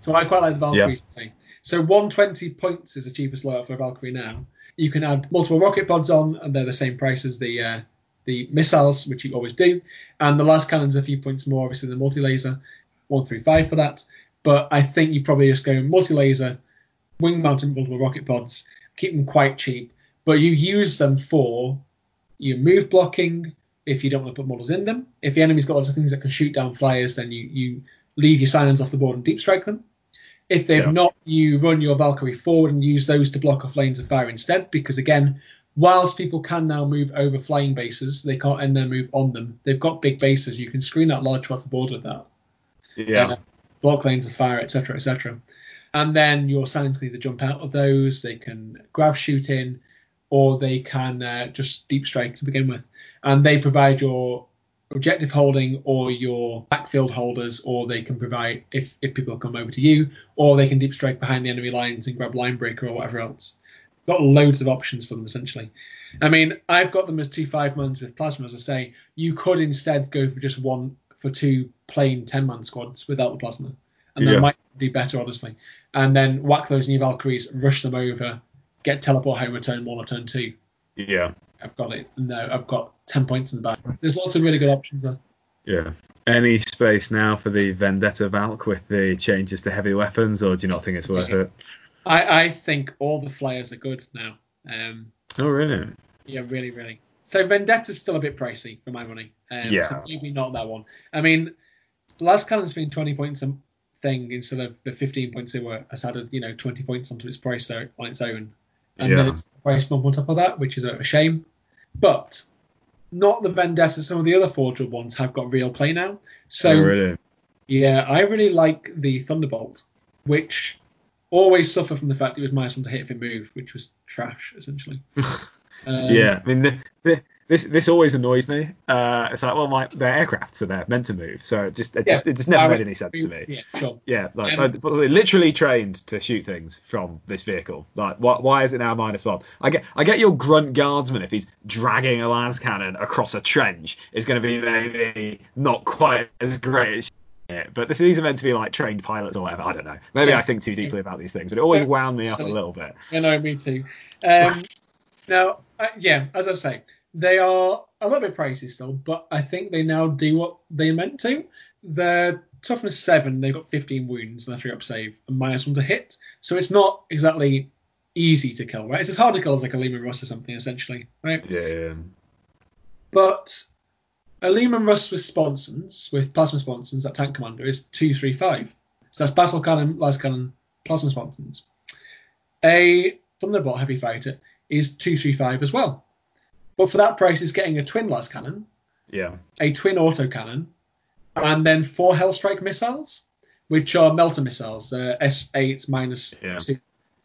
So I quite like the Valkyrie. thing. So 120 points is the cheapest loadout for a Valkyrie now. You can add multiple rocket pods on, and they're the same price as the uh, the missiles, which you always do. And the lascannon's a few points more, obviously, the multi laser, 135 for that. But I think you probably just go multi laser, wing mounted multiple rocket pods, keep them quite cheap, but you use them for your move blocking. If you don't want to put models in them, if the enemy's got lots of things that can shoot down flyers, then you you leave your Scions off the board and deep strike them. If they've Yeah. not, you run your Valkyrie forward and use those to block off lanes of fire instead. Because again, whilst people can now move over flying bases, they can't end their move on them. They've got big bases. You can screen out large parts of the board with that. Yeah. Uh, block lanes of fire, etc., etc. And then your Scions can either jump out of those, they can grav-chute in, or they can uh, just deep strike to begin with. And they provide your objective holding or your backfield holders, or they can provide if if people come over to you, or they can deep strike behind the enemy lines and grab line breaker or whatever else. Got loads of options for them essentially. I mean, I've got them as two five mans with plasma, as I say. You could instead go for just one for two plain ten man squads without the plasma, and Yeah. that might be better honestly. And then whack those new Valkyries, rush them over, get teleport home, return one or turn two. Yeah. I've got it. No, I've got ten points in the back. There's lots of really good options there. Yeah. Any space now for the Vendetta Valk with the changes to heavy weapons, or do you not think it's worth it? I, I think all the flyers are good now. Um, Oh, really? yeah, really, really. So Vendetta's still a bit pricey for my money. Um, Yeah. So maybe not that one. I mean, lascannon's been 20 points a thing instead of the 15 points it were. Has added, you know, 20 points onto its price on its own. And then it's a price bump on top of that, which is a shame. But not the Vendetta. Some of the other Forge ones have got real play now. So oh, really? yeah, I really like the Thunderbolt, which always suffer from the fact it was minus one to hit if it moved, which was trash essentially. Um, yeah. I mean, the, the, this this always annoys me. Uh, it's like, well, my they're aircraft, so they're meant to move. So it just it, Yeah. just, it just never I made any sense to me. Yeah, sure. Yeah, like Um, they're literally trained to shoot things from this vehicle. Like, why, why is it now minus one? I get, I get your grunt guardsman if he's dragging a lascannon across a trench is going to be maybe not quite as great as shit. But this, these are meant to be like trained pilots or whatever. I don't know. Maybe Yeah. I think too deeply about these things, but it always wound me up a little bit. I know, me too. Um, now, uh, yeah, as I say, they are a little bit pricey still, but I think they now do what they meant to. They're toughness seven, they've got 15 wounds and a three up save, and minus one to hit. So it's not exactly easy to kill, right? It's as hard to kill as like a Leman Russ or something, essentially, right? Yeah. But a Leman Russ with sponsons, with plasma sponsons, that tank commander is 235. So that's battle cannon, lascannon, plasma sponsons. A Thunderbolt heavy fighter is 235 as well. But for that price, it's getting a twin lascannon, Yeah. a twin auto cannon, and then four Hellstrike missiles, which are melter missiles, uh, S8 minus Yeah. 2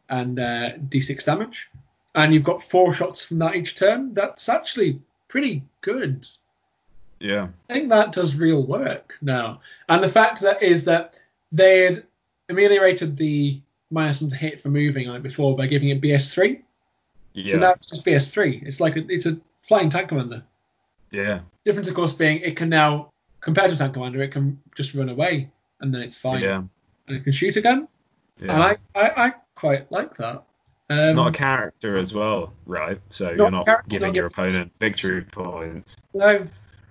and uh, D6 damage. And you've got four shots from that each turn. That's actually pretty good. Yeah. I think that does real work now. And the fact that is that they had ameliorated the minus one to hit for moving on it before by giving it BS3. Yeah. So now it's just BS3. It's like a, it's a flying tank commander. yeah. Difference, of course, being it can now, compared to tank commander, it can just run away and then it's fine. Yeah. And it can shoot again. Yeah. And I, I, I quite like that. Um, not a character as well, right? So Not you're not giving not your opponent victory points. No,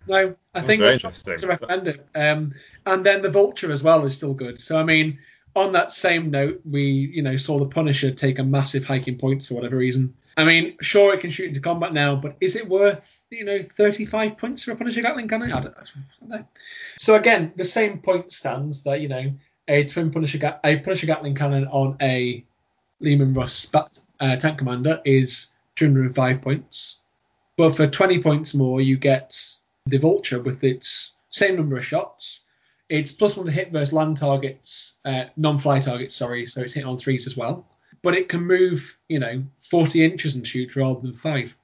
no. I think that's interesting. to recommend it. Um, and then the Vulture as well is still good. So I mean, on that same note, we you know saw the Punisher take a massive hike in points for whatever reason. I mean, sure it can shoot into combat now, but is it worth you know 35 points for a Punisher Gatling cannon? I don't, I don't know. So again, the same point stands that you know a twin Punisher a Punisher Gatling cannon on a Leman Russ uh, tank commander is 205 points. But for 20 points more, you get the Vulture with its same number of shots. It's plus one to hit versus land targets, uh, non-fly targets, sorry, so it's hit on threes as well. But it can move, you know, 40 inches and shoot rather than five.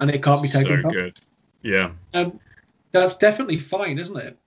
And it can't be taken so good. Yeah. Um, that's definitely fine, isn't it?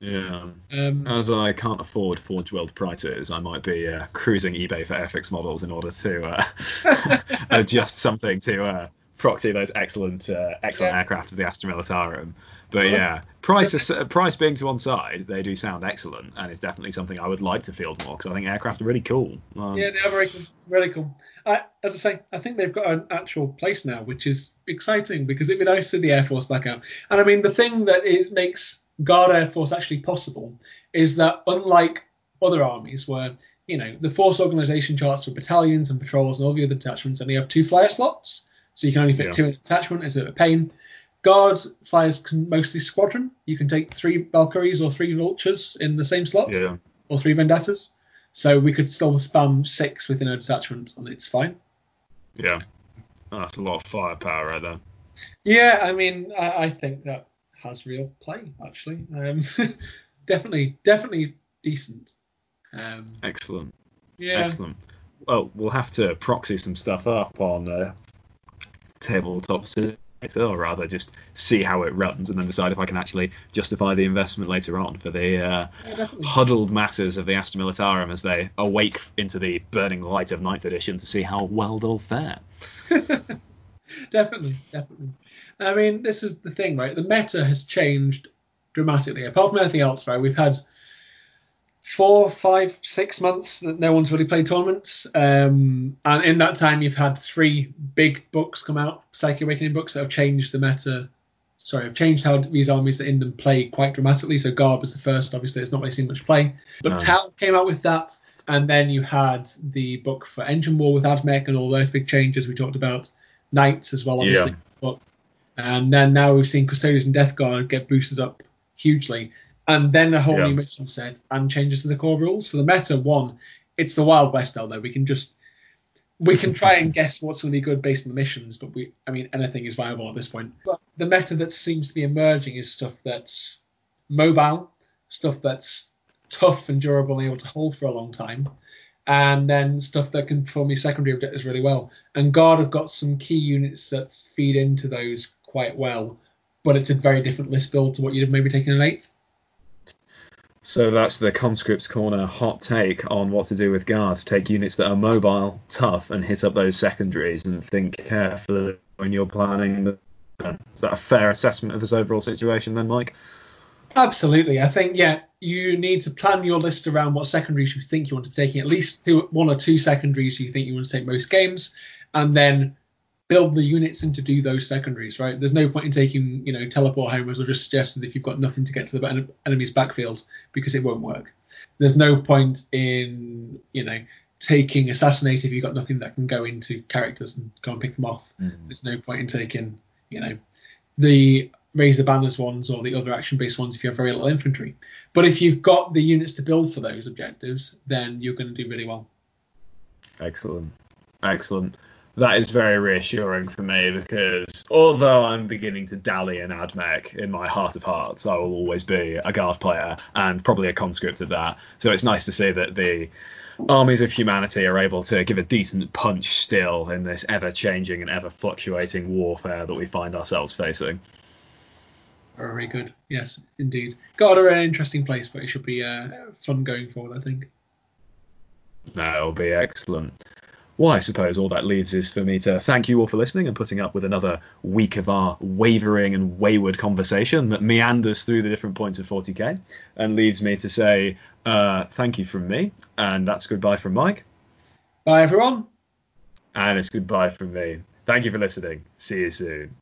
Yeah. Um, As I can't afford Forge World prices, I might be uh, cruising eBay for Airfix models in order to uh, adjust something to uh, proxy those excellent, uh, excellent Yeah. aircraft of the Astra Militarum. But yeah, price uh, price being to one side, they do sound excellent, and it's definitely something I would like to field more because I think aircraft are really cool. Um, Yeah, they are very cool. Really cool. I, as I say, I think they've got an actual place now, which is exciting because it'd be nice to see the Air Force back out. And I mean, the thing that is makes Guard Air Force actually possible is that unlike other armies, where you know the force organization charts for battalions and patrols and all the other detachments only have two flyer slots, so you can only fit Yeah. two in a detachment. It's a a pain. Guard fires can mostly squadron. You can take three Valkyries or three Vultures in the same slot yeah, or three vendettas. So we could still spam six within a detachment and it's fine. yeah. Oh, that's a lot of firepower right there. Yeah, I mean, I, I think that has real play actually. Um, definitely, definitely decent. Um, Excellent. yeah, Excellent. Well, we'll have to proxy some stuff up on uh, tabletop simulator, or rather just see how it runs and then decide if I can actually justify the investment later on for the uh, yeah, huddled masses of the Astra Militarum as they awake into the burning light of Ninth Edition to see how well they'll fare. definitely, definitely. I mean, this is the thing, right? The meta has changed dramatically. Apart from anything else, right? We've had four, five, six months that no one's really played tournaments, um, and in that time, you've had three big books come out, Psychic Awakening books, that have changed the meta sorry, have changed how these armies that in them play quite dramatically. So Guard was the first, obviously, it's not really seen much play. But No. Tau came out with that, and then you had the book for Engine War with Admech and all those big changes we talked about. Knights as well, obviously. Yeah. But, and then now we've seen Custodians and Death Guard get boosted up hugely. And then a whole Yeah. new mission set and changes to the core rules. So the meta, one, it's the Wild West out there. We can just we can try and guess what's going to be good based on the missions, but we, I mean, anything is viable at this point. But the meta that seems to be emerging is stuff that's mobile, stuff that's tough and durable and able to hold for a long time, and then stuff that can perform these secondary objectives really well. And Guard have got some key units that feed into those quite well, but it's a very different list build to what you'd have maybe taken in eighth. So that's the conscripts corner hot take on what to do with guards. Take units that are mobile, tough, and hit up those secondaries, and think carefully when you're planning. The, is that a fair assessment of this overall situation, then, Mike? Absolutely. I think, yeah, you need to plan your list around what secondaries you think you want to be taking, at least two, one or two secondaries you think you want to take most games, and then build the units in to do those secondaries, right? There's no point in taking, you know, teleport homers or just suggesting if you've got nothing to get to the enemy's backfield because it won't work. There's no point in, you know, taking assassinate if you've got nothing that can go into characters and go and pick them off. Mm. There's no point in taking, you know, the razor banners ones or the other action based ones if you have very little infantry. But if you've got the units to build for those objectives, then you're going to do really well. Excellent. Excellent. That is very reassuring for me because although I'm beginning to dally in AdMech, in my heart of hearts, I will always be a guard player and probably a conscript at that. So it's nice to see that the armies of humanity are able to give a decent punch still in this ever changing and ever fluctuating warfare that we find ourselves facing. Very good. Yes, indeed. God are an interesting place, but it should be uh, fun going forward, I think. That'll be excellent. Well, I suppose all that leaves is for me to thank you all for listening and putting up with another week of our wavering and wayward conversation that meanders through the different points of 40k and leaves me to say uh, thank you from me, and that's goodbye from Mike, Bye, everyone. and it's goodbye from me. Thank you for listening. See you soon.